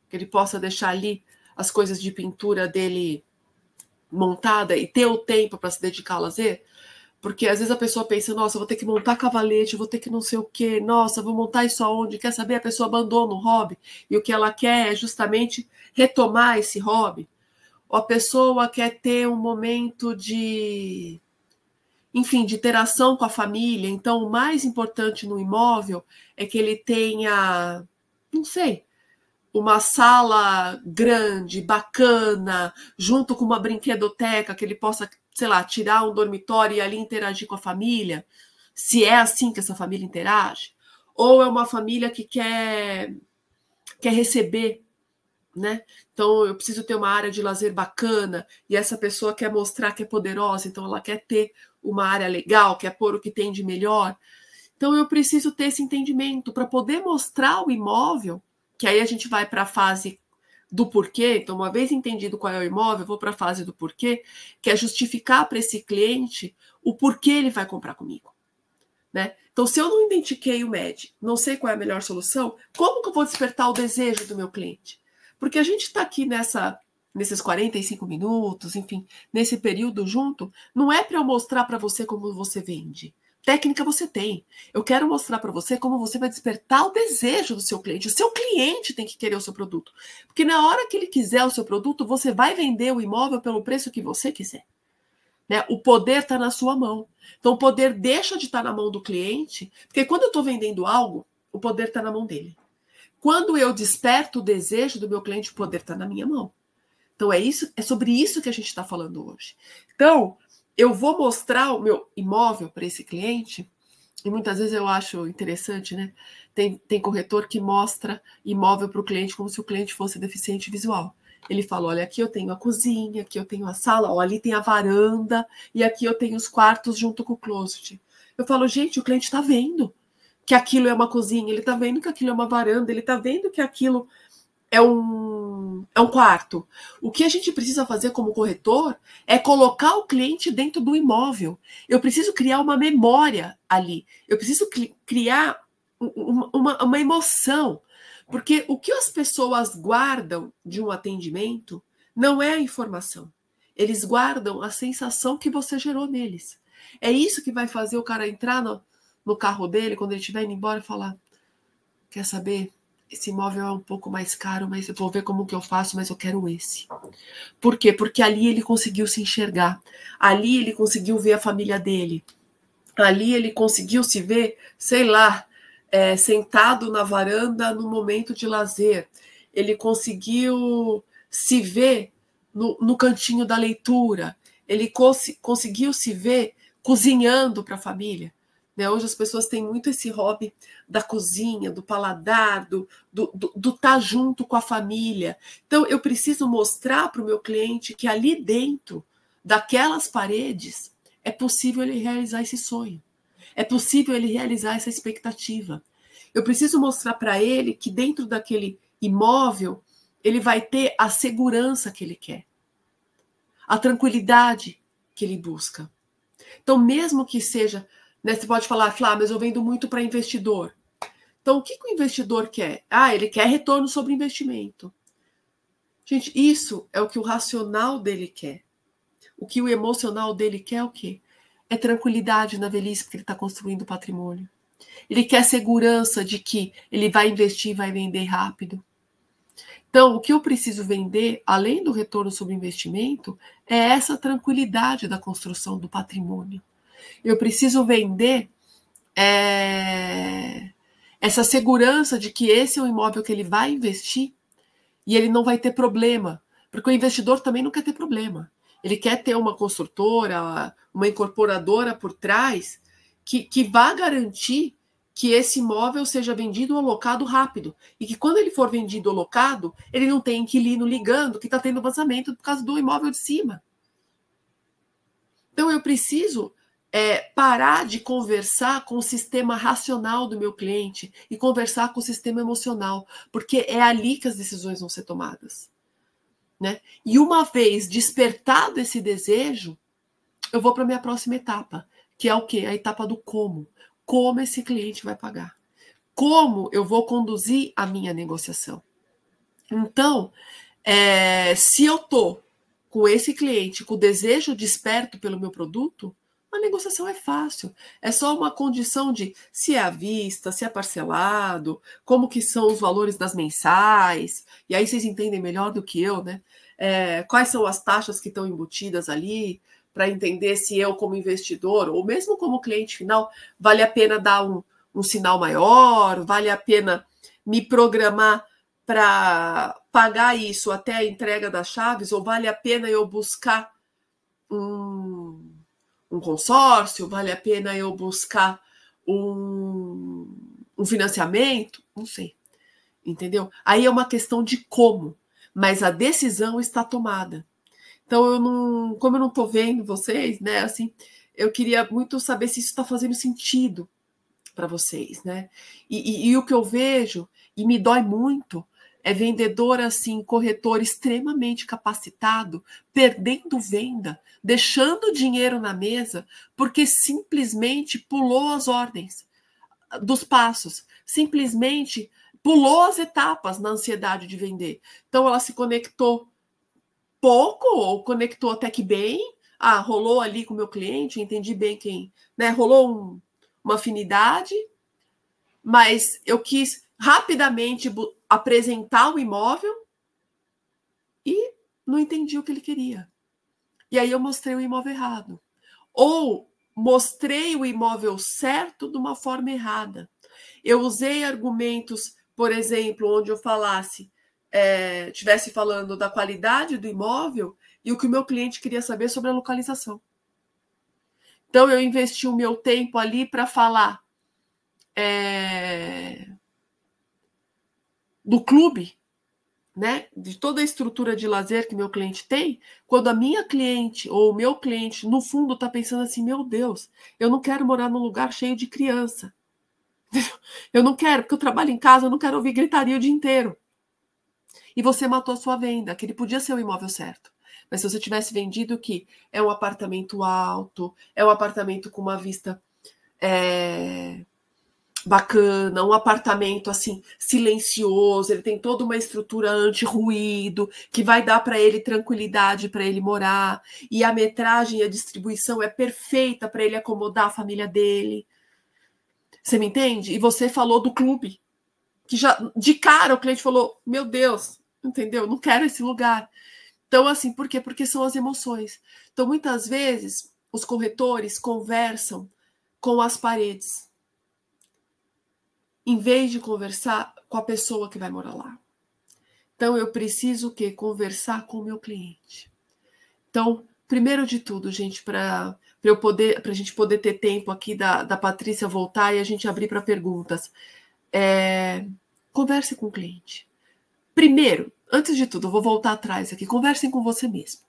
que ele possa deixar ali as coisas de pintura dele montada e ter o tempo para se dedicar ao lazer? Porque às vezes a pessoa pensa, nossa, vou ter que montar cavalete, vou ter que não sei o quê, nossa, vou montar isso aonde? Quer saber? A pessoa abandona o hobby e o que ela quer é justamente retomar esse hobby. Ou a pessoa quer ter um momento de, enfim, de interação com a família. Então, o mais importante no imóvel é que ele tenha, não sei, uma sala grande, bacana, junto com uma brinquedoteca, que ele possa, sei lá, tirar um dormitório e ali interagir com a família, se é assim que essa família interage, ou é uma família que quer quer receber, né? Então eu preciso ter uma área de lazer bacana e essa pessoa quer mostrar que é poderosa, então ela quer ter uma área legal, quer pôr o que tem de melhor. Então eu preciso ter esse entendimento para poder mostrar o imóvel que aí a gente vai para a fase do porquê. Então, uma vez entendido qual é o imóvel, eu vou para a fase do porquê, que é justificar para esse cliente o porquê ele vai comprar comigo. Né? Então, se eu não identifiquei o MED, não sei qual é a melhor solução, como que eu vou despertar o desejo do meu cliente? Porque a gente está aqui nessa nesses 45 minutos, enfim, nesse período junto, não é para eu mostrar para você como você vende. Técnica você tem. Eu quero mostrar para você como você vai despertar o desejo do seu cliente. O seu cliente tem que querer o seu produto. Porque na hora que ele quiser o seu produto, você vai vender o imóvel pelo preço que você quiser. Né? O poder está na sua mão. Então, o poder deixa de estar tá na mão do cliente, porque quando eu estou vendendo algo, o poder está na mão dele. Quando eu desperto o desejo do meu cliente, o poder está na minha mão. Então é isso, é sobre isso que a gente está falando hoje. Então, eu vou mostrar o meu imóvel para esse cliente, e muitas vezes eu acho interessante, né? Tem, tem corretor que mostra imóvel para o cliente como se o cliente fosse deficiente visual. Ele fala: olha, aqui eu tenho a cozinha, aqui eu tenho a sala, ó, ali tem a varanda, e aqui eu tenho os quartos junto com o closet. Eu falo, gente, o cliente está vendo que aquilo é uma cozinha, ele está vendo que aquilo é uma varanda, ele está vendo que aquilo é um, é um quarto. O que a gente precisa fazer como corretor é colocar o cliente dentro do imóvel. Eu preciso criar uma memória ali. Eu preciso criar uma, uma, uma emoção. Porque o que as pessoas guardam de um atendimento não é a informação. Eles guardam a sensação que você gerou neles. É isso que vai fazer o cara entrar no, no carro dele, quando ele estiver indo embora, e falar: Quer saber? Esse imóvel é um pouco mais caro, mas eu vou ver como que eu faço, mas eu quero esse. Por quê? Porque ali ele conseguiu se enxergar. Ali ele conseguiu ver a família dele. Ali ele conseguiu se ver, sei lá, é, sentado na varanda no momento de lazer. Ele conseguiu se ver no, no cantinho da leitura. Ele cons conseguiu se ver cozinhando para a família. Né? Hoje as pessoas têm muito esse hobby da cozinha, do paladar, do estar do, tá junto com a família. Então, eu preciso mostrar para o meu cliente que ali dentro daquelas paredes é possível ele realizar esse sonho. É possível ele realizar essa expectativa. Eu preciso mostrar para ele que dentro daquele imóvel ele vai ter a segurança que ele quer, a tranquilidade que ele busca. Então, mesmo que seja né? Você pode falar, Flá, mas eu vendo muito para investidor. Então, o que, que o investidor quer? Ah, ele quer retorno sobre investimento. Gente, isso é o que o racional dele quer. O que o emocional dele quer é o quê? É tranquilidade na velhice, porque ele está construindo patrimônio. Ele quer segurança de que ele vai investir e vai vender rápido. Então, o que eu preciso vender, além do retorno sobre investimento, é essa tranquilidade da construção do patrimônio. Eu preciso vender é, essa segurança de que esse é o imóvel que ele vai investir e ele não vai ter problema, porque o investidor também não quer ter problema. Ele quer ter uma construtora, uma incorporadora por trás que, que vá garantir que esse imóvel seja vendido ou alocado rápido. E que quando ele for vendido ou alocado, ele não tem inquilino ligando que está tendo vazamento por causa do imóvel de cima. Então eu preciso é, parar de conversar com o sistema racional do meu cliente e conversar com o sistema emocional, porque é ali que as decisões vão ser tomadas. Né? E uma vez despertado esse desejo, eu vou para a minha próxima etapa, que é o quê? A etapa do como. Como esse cliente vai pagar. Como eu vou conduzir a minha negociação. Então, é, se eu estou com esse cliente com o desejo desperto pelo meu produto, a negociação é fácil. É só uma condição de se é à vista, se é parcelado, como que são os valores das mensais. E aí vocês entendem melhor do que eu, né? É, quais são as taxas que estão embutidas ali, para entender se eu, como investidor, ou mesmo como cliente final, vale a pena dar um, um sinal maior, vale a pena me programar para pagar isso até a entrega das chaves, ou vale a pena eu buscar um um consórcio? Vale a pena eu buscar um, um financiamento? Não sei. Entendeu? Aí é uma questão de como, mas a decisão está tomada. Então eu não, como eu não estou vendo vocês, né? Assim, eu queria muito saber se isso está fazendo sentido para vocês, né? E, e, e, o que eu vejo e me dói muito é vendedor assim, corretor extremamente capacitado, perdendo venda, deixando dinheiro na mesa, porque simplesmente pulou as ordens dos passos, simplesmente pulou as etapas na ansiedade de vender. Então ela se conectou pouco ou conectou até que bem. Ah, rolou ali com o meu cliente, entendi bem quem, né? Rolou um, uma afinidade, mas eu quis rapidamente apresentar o imóvel e não entendi o que ele queria. E aí eu mostrei o imóvel errado. Ou mostrei o imóvel certo de uma forma errada. Eu usei argumentos, por exemplo, onde eu falasse é, falando da qualidade do imóvel e o que o meu cliente queria saber sobre a localização. Então, eu investi o meu tempo ali para falar é, do clube, né, de toda a estrutura de lazer que meu cliente tem, quando a minha cliente ou o meu cliente, no fundo, está pensando assim: meu Deus, eu não quero morar num lugar cheio de criança. Eu não quero, porque eu trabalho em casa, eu não quero ouvir gritaria o dia inteiro. E você matou a sua venda, que ele podia ser o imóvel certo. Mas se você tivesse vendido que é um apartamento alto, é um apartamento com uma vista é, bacana, um apartamento assim silencioso, ele tem toda uma estrutura anti-ruído que vai dar para ele tranquilidade para ele morar, e a metragem e a distribuição é perfeita para ele acomodar a família dele. Você me entende? E você falou do clube, que já de cara o cliente falou: "Meu Deus, entendeu? Não quero esse lugar". Então, assim, por quê? Porque são as emoções. Então, muitas vezes, os corretores conversam com as paredes, em vez de conversar com a pessoa que vai morar lá. Então, eu preciso o quê? Conversar com o meu cliente. Então, primeiro de tudo, gente, para eu poder, para a gente poder ter tempo aqui da, da Patrícia voltar e a gente abrir para perguntas. É, converse com o cliente. Primeiro, antes de tudo, eu vou voltar atrás aqui. Conversem com você mesmo,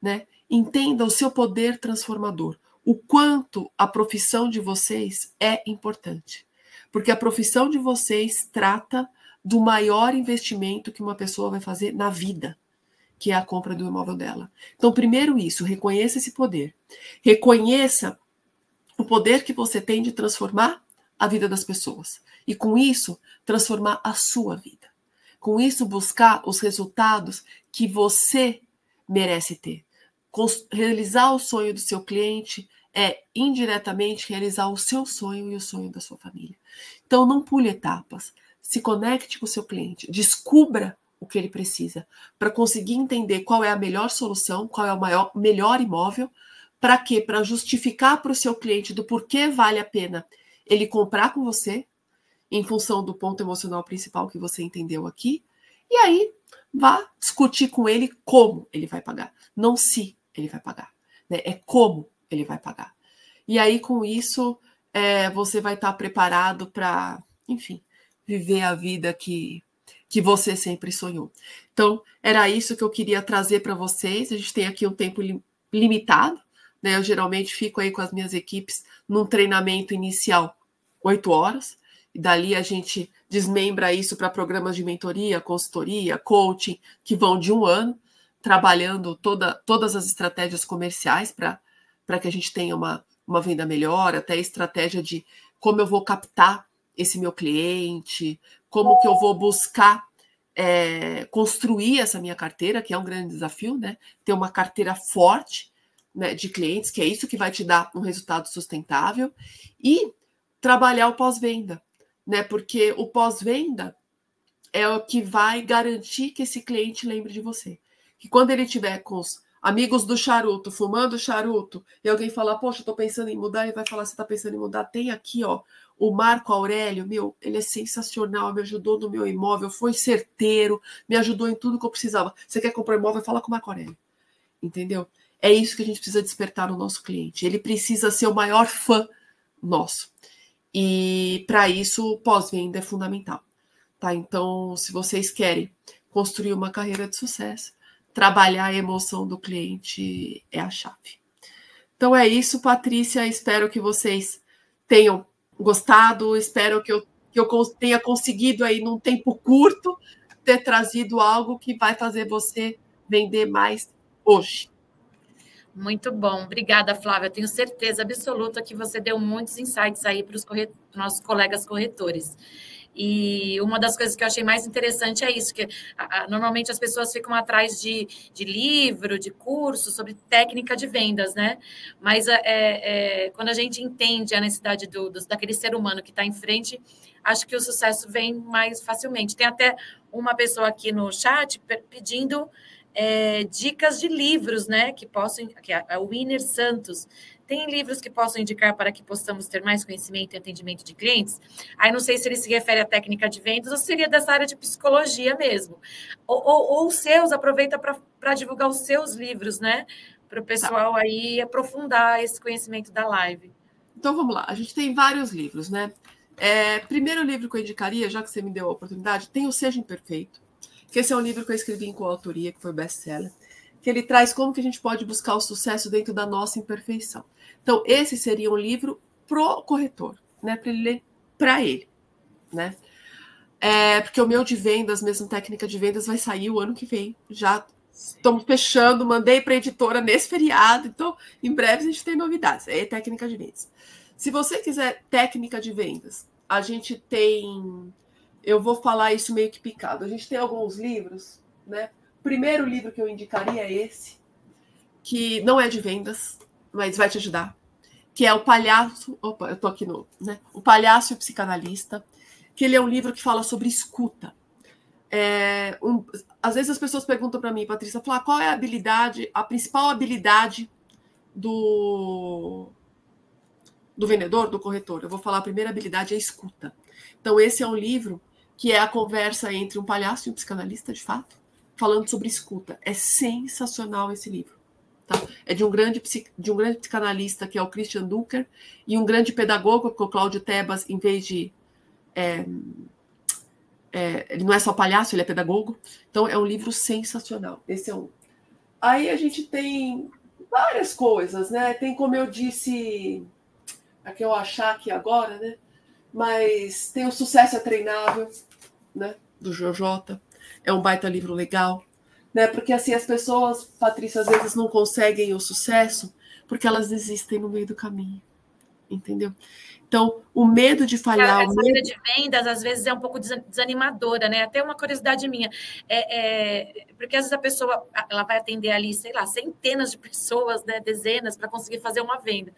né? Entenda o seu poder transformador, o quanto a profissão de vocês é importante, porque a profissão de vocês trata do maior investimento que uma pessoa vai fazer na vida, que é a compra do imóvel dela. Então, primeiro isso, reconheça esse poder. Reconheça o poder que você tem de transformar a vida das pessoas e com isso transformar a sua vida com isso buscar os resultados que você merece ter. Realizar o sonho do seu cliente é indiretamente realizar o seu sonho e o sonho da sua família. Então não pule etapas, se conecte com o seu cliente, descubra o que ele precisa para conseguir entender qual é a melhor solução, qual é o maior, melhor imóvel, para quê? Para justificar para o seu cliente do porquê vale a pena ele comprar com você, em função do ponto emocional principal que você entendeu aqui, e aí vá discutir com ele como ele vai pagar, não se ele vai pagar, né? é como ele vai pagar. E aí, com isso, é, você vai estar preparado para, enfim, viver a vida que, que você sempre sonhou. Então, era isso que eu queria trazer para vocês. A gente tem aqui um tempo limitado, né? Eu geralmente fico aí com as minhas equipes num treinamento inicial, oito horas e dali a gente desmembra isso para programas de mentoria, consultoria, coaching, que vão de um ano, trabalhando toda, todas as estratégias comerciais para que a gente tenha uma, uma venda melhor, até estratégia de como eu vou captar esse meu cliente, como que eu vou buscar é, construir essa minha carteira, que é um grande desafio, né? Ter uma carteira forte né, de clientes, que é isso que vai te dar um resultado sustentável, e trabalhar o pós-venda né? Porque o pós-venda é o que vai garantir que esse cliente lembre de você. Que quando ele tiver com os amigos do charuto, fumando charuto, e alguém falar, poxa, estou pensando em mudar, ele vai falar, você está pensando em mudar? Tem aqui, ó, o Marco Aurélio, meu, ele é sensacional, me ajudou no meu imóvel, foi certeiro, me ajudou em tudo que eu precisava. Você quer comprar imóvel? Fala com o Marco Aurélio. Entendeu? É isso que a gente precisa despertar no nosso cliente. Ele precisa ser o maior fã nosso. E para isso, pós-venda é fundamental. Tá? Então, se vocês querem construir uma carreira de sucesso, trabalhar a emoção do cliente é a chave. Então é isso, Patrícia. Espero que vocês tenham gostado. Espero que eu, que eu tenha conseguido aí, num tempo curto, ter trazido algo que vai fazer você vender mais hoje. Muito bom. Obrigada, Flávia. tenho certeza absoluta que você deu muitos insights aí para os corret... nossos colegas corretores. E uma das coisas que eu achei mais interessante é isso, que normalmente as pessoas ficam atrás de, de livro, de curso sobre técnica de vendas, né? Mas é, é, quando a gente entende a necessidade do, do daquele ser humano que está em frente, acho que o sucesso vem mais facilmente. Tem até uma pessoa aqui no chat pedindo é, dicas de livros, né? Que possam. Que é a Winner Santos. Tem livros que possam indicar para que possamos ter mais conhecimento e atendimento de clientes? Aí não sei se ele se refere à técnica de vendas ou seria dessa área de psicologia mesmo. Ou, ou, ou os seus, aproveita para divulgar os seus livros, né? Para o pessoal tá. aí aprofundar esse conhecimento da live. Então vamos lá, a gente tem vários livros, né? É, primeiro livro que eu indicaria, já que você me deu a oportunidade, tem o Seja Imperfeito, que esse é um livro que eu escrevi em coautoria, que foi best-seller, que ele traz como que a gente pode buscar o sucesso dentro da nossa imperfeição. Então, esse seria um livro pro corretor, né? Para ele ler para ele, né? É, porque o meu de vendas, mesmo técnica de vendas, vai sair o ano que vem. Já estamos fechando, mandei para a editora nesse feriado, então em breve a gente tem novidades. É técnica de vendas. Se você quiser técnica de vendas, a gente tem. Eu vou falar isso meio que picado. A gente tem alguns livros, né? Primeiro livro que eu indicaria é esse, que não é de vendas, mas vai te ajudar. Que é o Palhaço. Opa, eu tô aqui no. Né? O Palhaço e o Psicanalista. Que ele é um livro que fala sobre escuta. É, um, às vezes as pessoas perguntam para mim, Patrícia, falar qual é a habilidade, a principal habilidade do do vendedor, do corretor. Eu vou falar a primeira habilidade é escuta. Então, esse é um livro que é a conversa entre um palhaço e um psicanalista, de fato, falando sobre escuta. É sensacional esse livro. Tá? É de um, grande, de um grande psicanalista, que é o Christian Dunker, e um grande pedagogo, que é o Cláudio Tebas, em vez de. É, é, ele não é só palhaço, ele é pedagogo. Então, é um livro sensacional. Esse é um. Aí a gente tem várias coisas, né? Tem, como eu disse, a que eu achar aqui agora, né? Mas tem o Sucesso é Treinável, né? Do Jojota. É um baita livro legal, né? Porque assim, as pessoas, Patrícia, às vezes não conseguem o sucesso porque elas desistem no meio do caminho. Entendeu? Então, o medo de falhar. Essa medo... de vendas, às vezes, é um pouco desanimadora, né? Até uma curiosidade minha. É, é, porque às vezes a pessoa ela vai atender ali, sei lá, centenas de pessoas, né? dezenas, para conseguir fazer uma venda.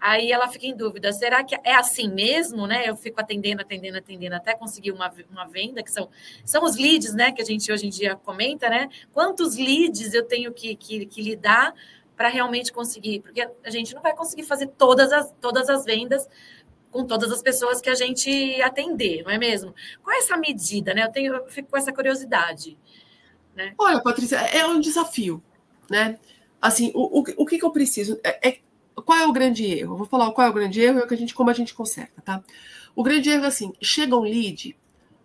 Aí ela fica em dúvida: será que é assim mesmo, né? Eu fico atendendo, atendendo, atendendo, até conseguir uma, uma venda, que são, são os leads, né? Que a gente hoje em dia comenta, né? Quantos leads eu tenho que, que, que lidar para realmente conseguir, porque a gente não vai conseguir fazer todas as, todas as vendas com todas as pessoas que a gente atender, não é mesmo? Qual é essa medida, né? Eu tenho, eu fico com essa curiosidade. Né? Olha, Patrícia, é um desafio, né? Assim, o, o, o que, que eu preciso? É, é, qual é o grande erro? Eu vou falar qual é o grande erro e é a gente, como a gente conserta, tá? O grande erro é assim: chega um lead,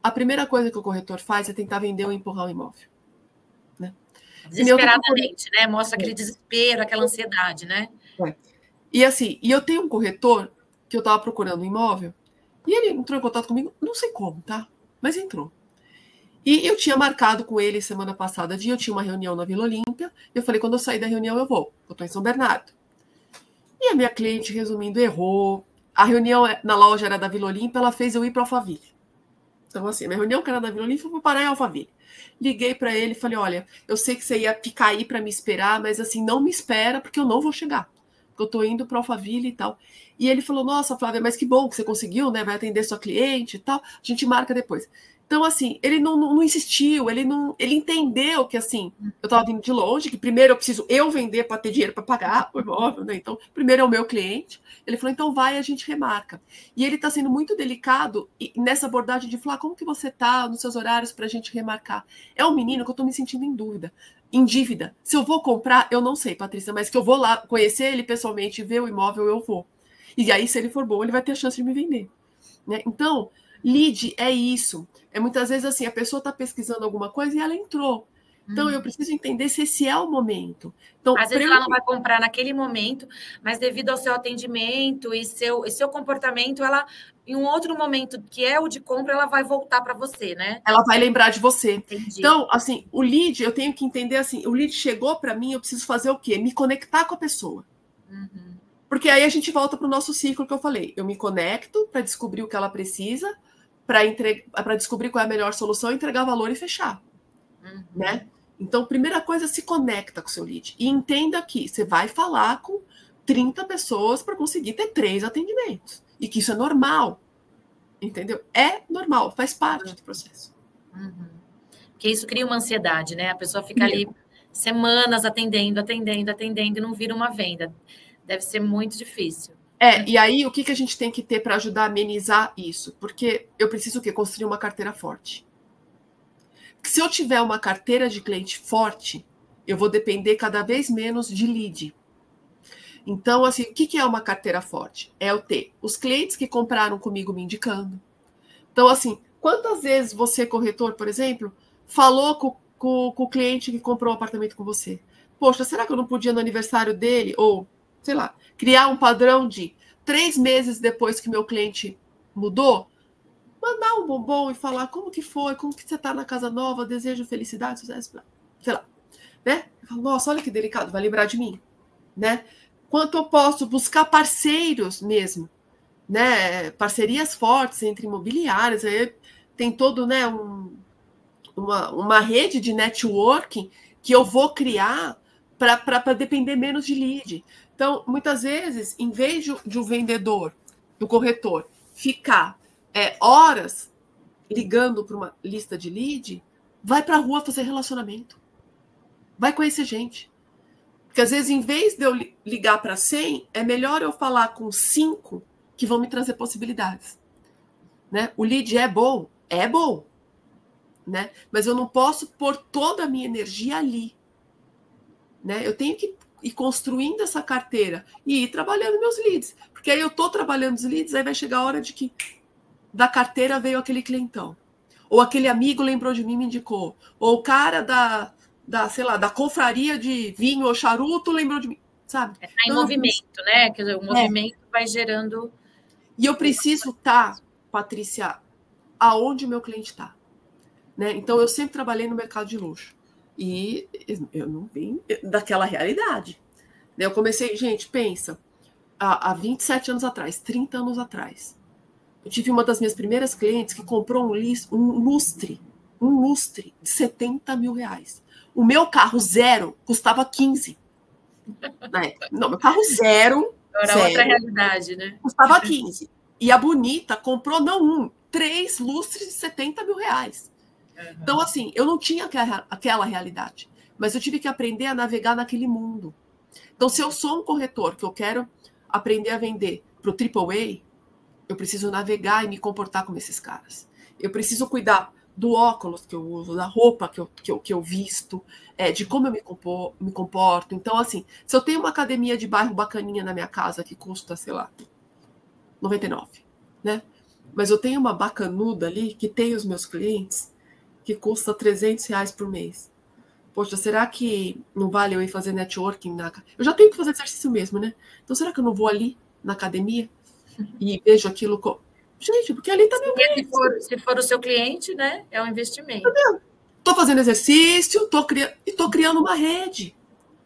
a primeira coisa que o corretor faz é tentar vender ou empurrar o imóvel. Desesperadamente, né? Mostra aquele desespero, aquela ansiedade, né? É. E assim, e eu tenho um corretor que eu estava procurando um imóvel, e ele entrou em contato comigo, não sei como, tá? Mas entrou. E eu tinha marcado com ele semana passada dia, eu tinha uma reunião na Vila Olímpia, e eu falei, quando eu sair da reunião eu vou, eu estou em São Bernardo. E a minha cliente, resumindo, errou. A reunião na loja era da Vila Olímpia, ela fez eu ir para Alphaville. Então, assim, minha reunião que era da Vila Olímpia, eu fui parar em Alphaville. Liguei para ele e falei: olha, eu sei que você ia ficar aí para me esperar, mas assim, não me espera, porque eu não vou chegar. Eu tô indo para Alphaville e tal. E ele falou: Nossa, Flávia, mas que bom que você conseguiu, né? Vai atender sua cliente e tal. A gente marca depois. Então, assim, ele não, não, não, insistiu, ele não, ele entendeu que assim, eu estava vindo de longe, que primeiro eu preciso eu vender para ter dinheiro para pagar o imóvel, né? Então, primeiro é o meu cliente. Ele falou, então vai, a gente remarca. E ele está sendo muito delicado nessa abordagem de falar como que você está nos seus horários para a gente remarcar. É um menino que eu estou me sentindo em dúvida, em dívida. Se eu vou comprar, eu não sei, Patrícia, mas que eu vou lá conhecer ele pessoalmente, ver o imóvel, eu vou. E aí, se ele for bom, ele vai ter a chance de me vender. Né? Então, lead é isso. É muitas vezes assim, a pessoa está pesquisando alguma coisa e ela entrou. Então, eu uhum. preciso entender se esse é o momento. Então, Às vezes ela não vai comprar naquele momento, mas devido ao seu atendimento e seu, e seu comportamento, ela, em um outro momento, que é o de compra, ela vai voltar para você, né? Ela vai lembrar de você. Entendi. Então, assim, o lead, eu tenho que entender assim, o lead chegou para mim, eu preciso fazer o quê? Me conectar com a pessoa. Uhum. Porque aí a gente volta para o nosso ciclo que eu falei. Eu me conecto para descobrir o que ela precisa, para descobrir qual é a melhor solução, entregar valor e fechar. Uhum. Né? Então, primeira coisa, se conecta com o seu lead. E entenda que você vai falar com 30 pessoas para conseguir ter três atendimentos. E que isso é normal. Entendeu? É normal, faz parte do processo. Uhum. Porque isso cria uma ansiedade, né? A pessoa fica ali semanas atendendo, atendendo, atendendo e não vira uma venda. Deve ser muito difícil. É, e aí o que, que a gente tem que ter para ajudar a amenizar isso? Porque eu preciso que construir uma carteira forte. Se eu tiver uma carteira de cliente forte, eu vou depender cada vez menos de lead. Então, assim, o que, é uma carteira forte? É eu ter os clientes que compraram comigo me indicando. Então, assim, quantas vezes você, corretor, por exemplo, falou com, com, com o cliente que comprou um apartamento com você? Poxa, será que eu não podia no aniversário dele? Ou sei lá, criar um padrão de três meses depois que meu cliente mudou, mandar um bombom e falar como que foi, como que você está na casa nova, desejo felicidade, sucesso, sei lá, né? Nossa, olha que delicado, vai lembrar de mim, né? Quanto eu posso buscar parceiros mesmo, né? Parcerias fortes entre imobiliárias, aí tem todo, né, um, uma, uma rede de networking que eu vou criar para depender menos de lead. Então, muitas vezes, em vez de, de o vendedor, do corretor, ficar é, horas ligando para uma lista de lead, vai para a rua fazer relacionamento. Vai conhecer gente. Porque às vezes, em vez de eu ligar para 100, é melhor eu falar com cinco que vão me trazer possibilidades. Né? O lead é bom? É bom. Né? Mas eu não posso pôr toda a minha energia ali. Né? Eu tenho que ir construindo essa carteira e ir trabalhando meus leads. Porque aí eu estou trabalhando os leads, aí vai chegar a hora de que da carteira veio aquele clientão. Ou aquele amigo lembrou de mim me indicou. Ou o cara da, da sei lá, da confraria de vinho ou charuto lembrou de mim, sabe? É, tá em então, movimento, né? Quer dizer, o é. movimento é. vai gerando. E eu preciso estar, tá, Patrícia, aonde o meu cliente está. Né? Então, eu sempre trabalhei no mercado de luxo. E eu não vim daquela realidade. Eu comecei, gente, pensa, há, há 27 anos atrás, 30 anos atrás, eu tive uma das minhas primeiras clientes que comprou um, lustre, um lustre de 70 mil reais. O meu carro zero custava 15. Né? Não, meu carro zero. Era zero, outra realidade, né? Custava 15. E a bonita comprou não um, três lustres de 70 mil reais. Uhum. Então, assim, eu não tinha aquela realidade, mas eu tive que aprender a navegar naquele mundo. Então, se eu sou um corretor que eu quero aprender a vender para o AAA, eu preciso navegar e me comportar como esses caras. Eu preciso cuidar do óculos que eu uso, da roupa que eu, que eu, que eu visto, é, de como eu me, compor, me comporto. Então, assim, se eu tenho uma academia de bairro bacaninha na minha casa que custa, sei lá, 99, né? Mas eu tenho uma bacanuda ali que tem os meus clientes que custa 300 reais por mês. Poxa, será que não vale eu ir fazer networking? Na... Eu já tenho que fazer exercício mesmo, né? Então, será que eu não vou ali na academia e vejo aquilo? Com... Gente, porque ali também. Tá se, for, se for o seu cliente, né? É um investimento. Estou fazendo exercício tô cri... e estou criando uma rede.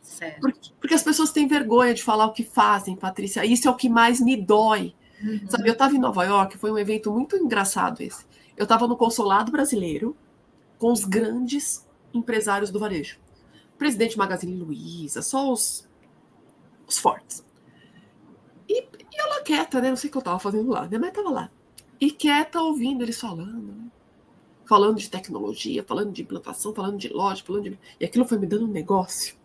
Certo. Porque, porque, as pessoas têm vergonha de falar o que fazem, Patrícia. Isso é o que mais me dói. Uhum. Sabe, eu estava em Nova York, foi um evento muito engraçado esse. Eu estava no consulado brasileiro, com os grandes empresários do varejo. Presidente Magazine Luiza, só os, os fortes. E, ela quieta, né? Não sei o que eu estava fazendo lá, né? Mas estava lá. E quieta ouvindo eles falando, né? Falando de tecnologia, falando de implantação, falando de loja, falando de. E aquilo foi me dando um negócio.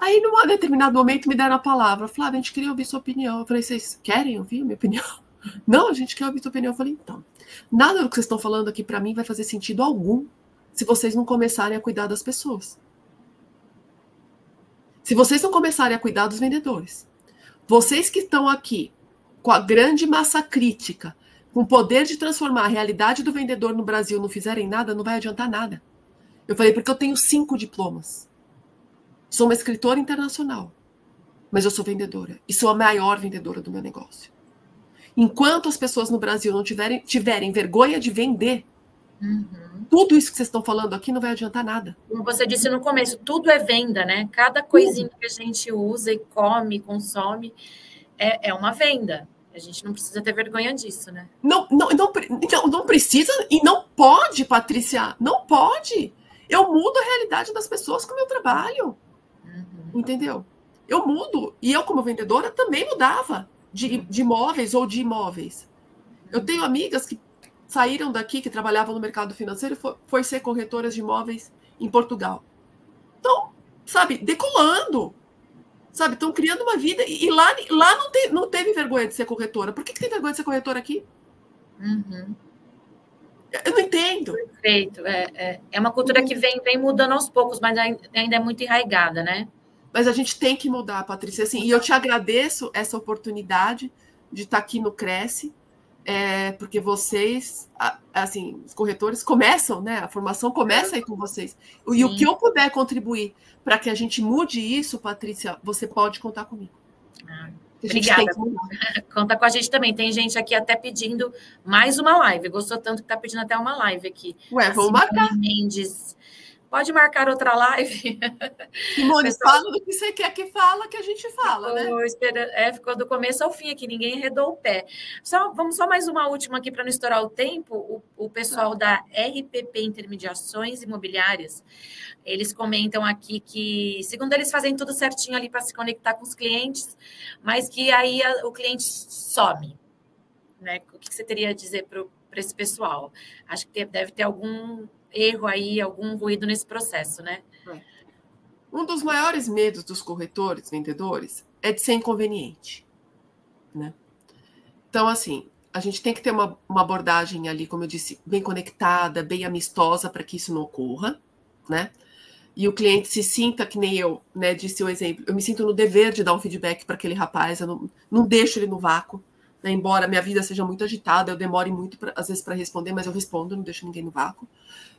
Aí, num determinado momento, me deram a palavra. Flávia, a gente queria ouvir sua opinião. Eu falei, vocês querem ouvir a minha opinião? Não, a gente quer ouvir sua opinião. Eu falei, então, nada do que vocês estão falando aqui para mim vai fazer sentido algum se vocês não começarem a cuidar das pessoas. Se vocês não começarem a cuidar dos vendedores. Vocês que estão aqui com a grande massa crítica, com o poder de transformar a realidade do vendedor no Brasil, não fizerem nada, não vai adiantar nada. Eu falei, porque eu tenho cinco diplomas. Sou uma escritora internacional, mas eu sou vendedora e sou a maior vendedora do meu negócio. Enquanto as pessoas no Brasil não tiverem, tiverem vergonha de vender, uhum. Tudo isso que vocês estão falando aqui não vai adiantar nada. Como você disse no começo, tudo é venda, né? Cada coisinha que a gente usa e come, consome, é, é uma venda. A gente não precisa ter vergonha disso, né? Não, não, não, não, não precisa e não pode, Patrícia. Não pode. Eu mudo a realidade das pessoas com o meu trabalho. Uhum. Entendeu? Eu mudo. E eu, como vendedora, também mudava de, de imóveis ou de imóveis. Eu tenho amigas que saíram daqui, que trabalhavam no mercado financeiro, e foi, foi ser corretoras de imóveis em Portugal. Então, sabe, decolando. Sabe, estão criando uma vida. E lá, lá não, te, não teve vergonha de ser corretora. Por que, que tem vergonha de ser corretora aqui? Uhum. Eu não entendo. Perfeito. É, é, é, uma cultura que vem, vem mudando aos poucos, mas ainda é muito enraigada, né? Mas a gente tem que mudar, Patrícia. Assim, e eu te agradeço essa oportunidade de estar aqui no Cresce, é, porque vocês, assim, os corretores começam, né? A formação começa aí com vocês. E Sim. o que eu puder contribuir para que a gente mude isso, Patrícia, você pode contar comigo. Ah, obrigada. Conta com a gente também. Tem gente aqui até pedindo mais uma live. Gostou tanto que está pedindo até uma live aqui. Ué, vamos marcar. Mendes Pode marcar outra live. Simone, Pessoal, fala do que você quer que fala, que a gente fala, né? É, ficou do começo ao fim aqui, ninguém arredou o pé. Só, vamos só mais uma última aqui para não estourar o tempo. O, o pessoal da RPP Intermediações Imobiliárias, eles comentam aqui que, segundo eles, fazem tudo certinho ali para se conectar com os clientes, mas que aí a, o cliente some. Né? O que você teria a dizer para esse pessoal? Acho que deve ter algum erro aí, algum ruído nesse processo, né? É. Um dos maiores medos dos corretores, vendedores, é de ser inconveniente, né? Então, assim, a gente tem que ter uma, uma abordagem ali, como eu disse, bem conectada, bem amistosa para que isso não ocorra, né? E o cliente se sinta que nem eu, né? Disse o exemplo. Eu me sinto no dever de dar um feedback para aquele rapaz, eu não, não deixo ele no vácuo. Né? Embora minha vida seja muito agitada, eu demore muito, pra, às vezes, para responder, mas eu respondo, não deixo ninguém no vácuo.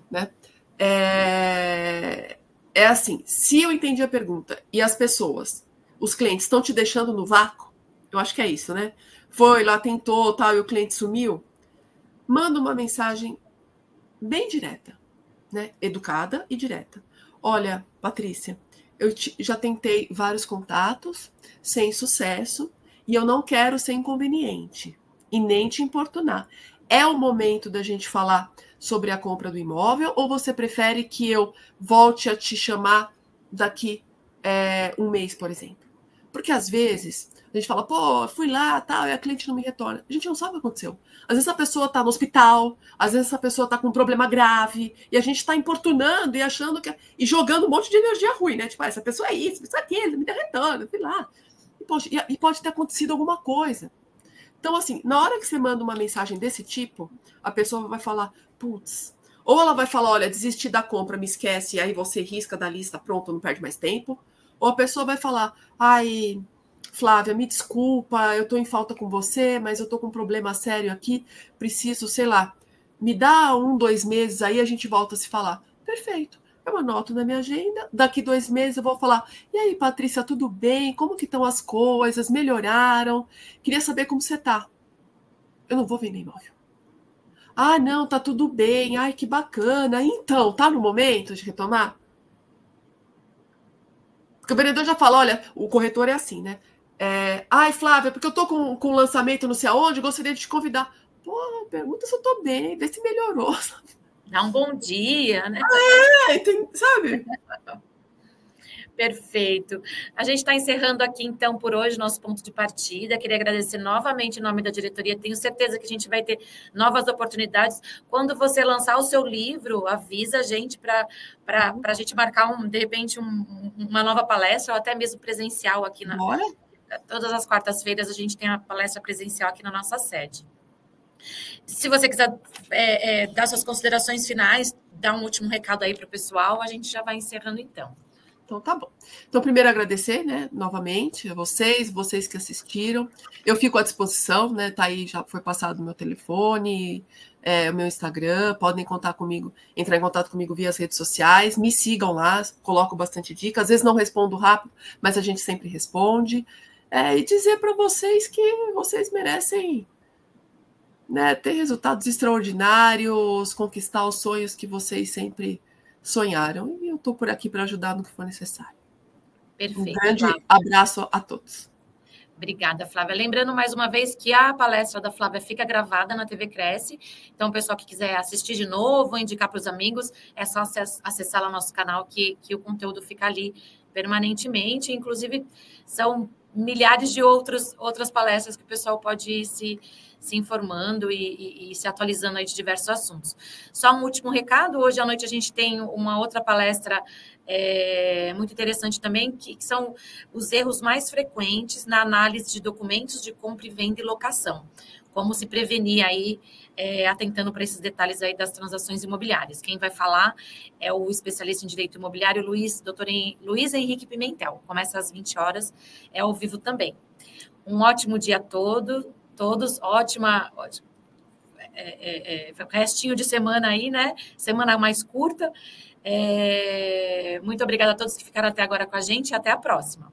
Né? É, é assim, se eu entendi a pergunta e as pessoas, os clientes estão te deixando no vácuo, eu acho que é isso, né? Foi lá, tentou, tal, e o cliente sumiu, manda uma mensagem bem direta, né? Educada e direta. Olha, Patrícia, eu te, já tentei vários contatos sem sucesso e eu não quero ser inconveniente e nem te importunar. É o momento da gente falar sobre a compra do imóvel ou você prefere que eu volte a te chamar daqui é, um mês, por exemplo? Porque às vezes a gente fala, pô, fui lá, tal, e a cliente não me retorna. A gente não sabe o que aconteceu. Às vezes a pessoa está no hospital, às vezes a pessoa está com um problema grave, e a gente está importunando e achando que. e jogando um monte de energia ruim, né? Tipo, ah, essa pessoa é isso, isso é aquilo, me derretando, fui lá. E pode, e pode ter acontecido alguma coisa. Então, assim, na hora que você manda uma mensagem desse tipo, a pessoa vai falar, putz. Ou ela vai falar, olha, desisti da compra, me esquece, aí você risca da lista, pronto, não perde mais tempo. Ou a pessoa vai falar, ai, Flávia, me desculpa, eu tô em falta com você, mas eu tô com um problema sério aqui, preciso, sei lá, me dá um, dois meses, aí a gente volta a se falar. Perfeito. Eu anoto na minha agenda, daqui dois meses eu vou falar, e aí, Patrícia, tudo bem? Como que estão as coisas? Melhoraram? Queria saber como você tá. Eu não vou vender imóvel. Ah, não, tá tudo bem. Ai, que bacana. Então, tá no momento de retomar? Porque o vendedor já fala: olha, o corretor é assim, né? É, Ai, Flávia, porque eu tô com, com lançamento não sei aonde, gostaria de te convidar. Pô, pergunta se eu tô bem, vê se melhorou. Dá um bom dia, né? É, tem, sabe? Perfeito. A gente está encerrando aqui, então, por hoje, nosso ponto de partida. Queria agradecer novamente em nome da diretoria. Tenho certeza que a gente vai ter novas oportunidades. Quando você lançar o seu livro, avisa a gente para a gente marcar, um, de repente, um, uma nova palestra, ou até mesmo presencial aqui na. Bora. Todas as quartas-feiras a gente tem a palestra presencial aqui na nossa sede. Se você quiser é, é, dar suas considerações finais, dar um último recado aí para o pessoal, a gente já vai encerrando então. Então tá bom. Então, primeiro agradecer, né, novamente a vocês, vocês que assistiram. Eu fico à disposição, né? Tá aí, já foi passado meu telefone, é, o meu Instagram, podem contar comigo, entrar em contato comigo via as redes sociais, me sigam lá, coloco bastante dica. Às vezes não respondo rápido, mas a gente sempre responde. É, e dizer para vocês que vocês merecem né, ter resultados extraordinários, conquistar os sonhos que vocês sempre sonharam. E eu estou por aqui para ajudar no que for necessário. Perfeito. Um grande Flávia. abraço a todos. Obrigada, Flávia. Lembrando mais uma vez que a palestra da Flávia fica gravada na TV Cresce. Então, o pessoal que quiser assistir de novo, indicar para os amigos, é só acessar lá nosso canal que, que o conteúdo fica ali permanentemente. Inclusive, são milhares de outros, outras palestras que o pessoal pode ir se, se informando e, e, e, se atualizando aí de diversos assuntos. Só um último recado: hoje à noite a gente tem uma outra palestra é muito interessante também, que, que são os erros mais frequentes na análise de documentos de compra e venda e locação. Como se prevenir aí, é, atentando para esses detalhes aí das transações imobiliárias. Quem vai falar é o especialista em direito imobiliário, Luiz, doutor Luiz Henrique Pimentel. Começa às 20 horas, é ao vivo também. Um ótimo dia todo, todos, ótima, ótima é, é, é, restinho de semana aí, né? Semana mais curta. É, muito obrigada a todos que ficaram até agora com a gente e até a próxima.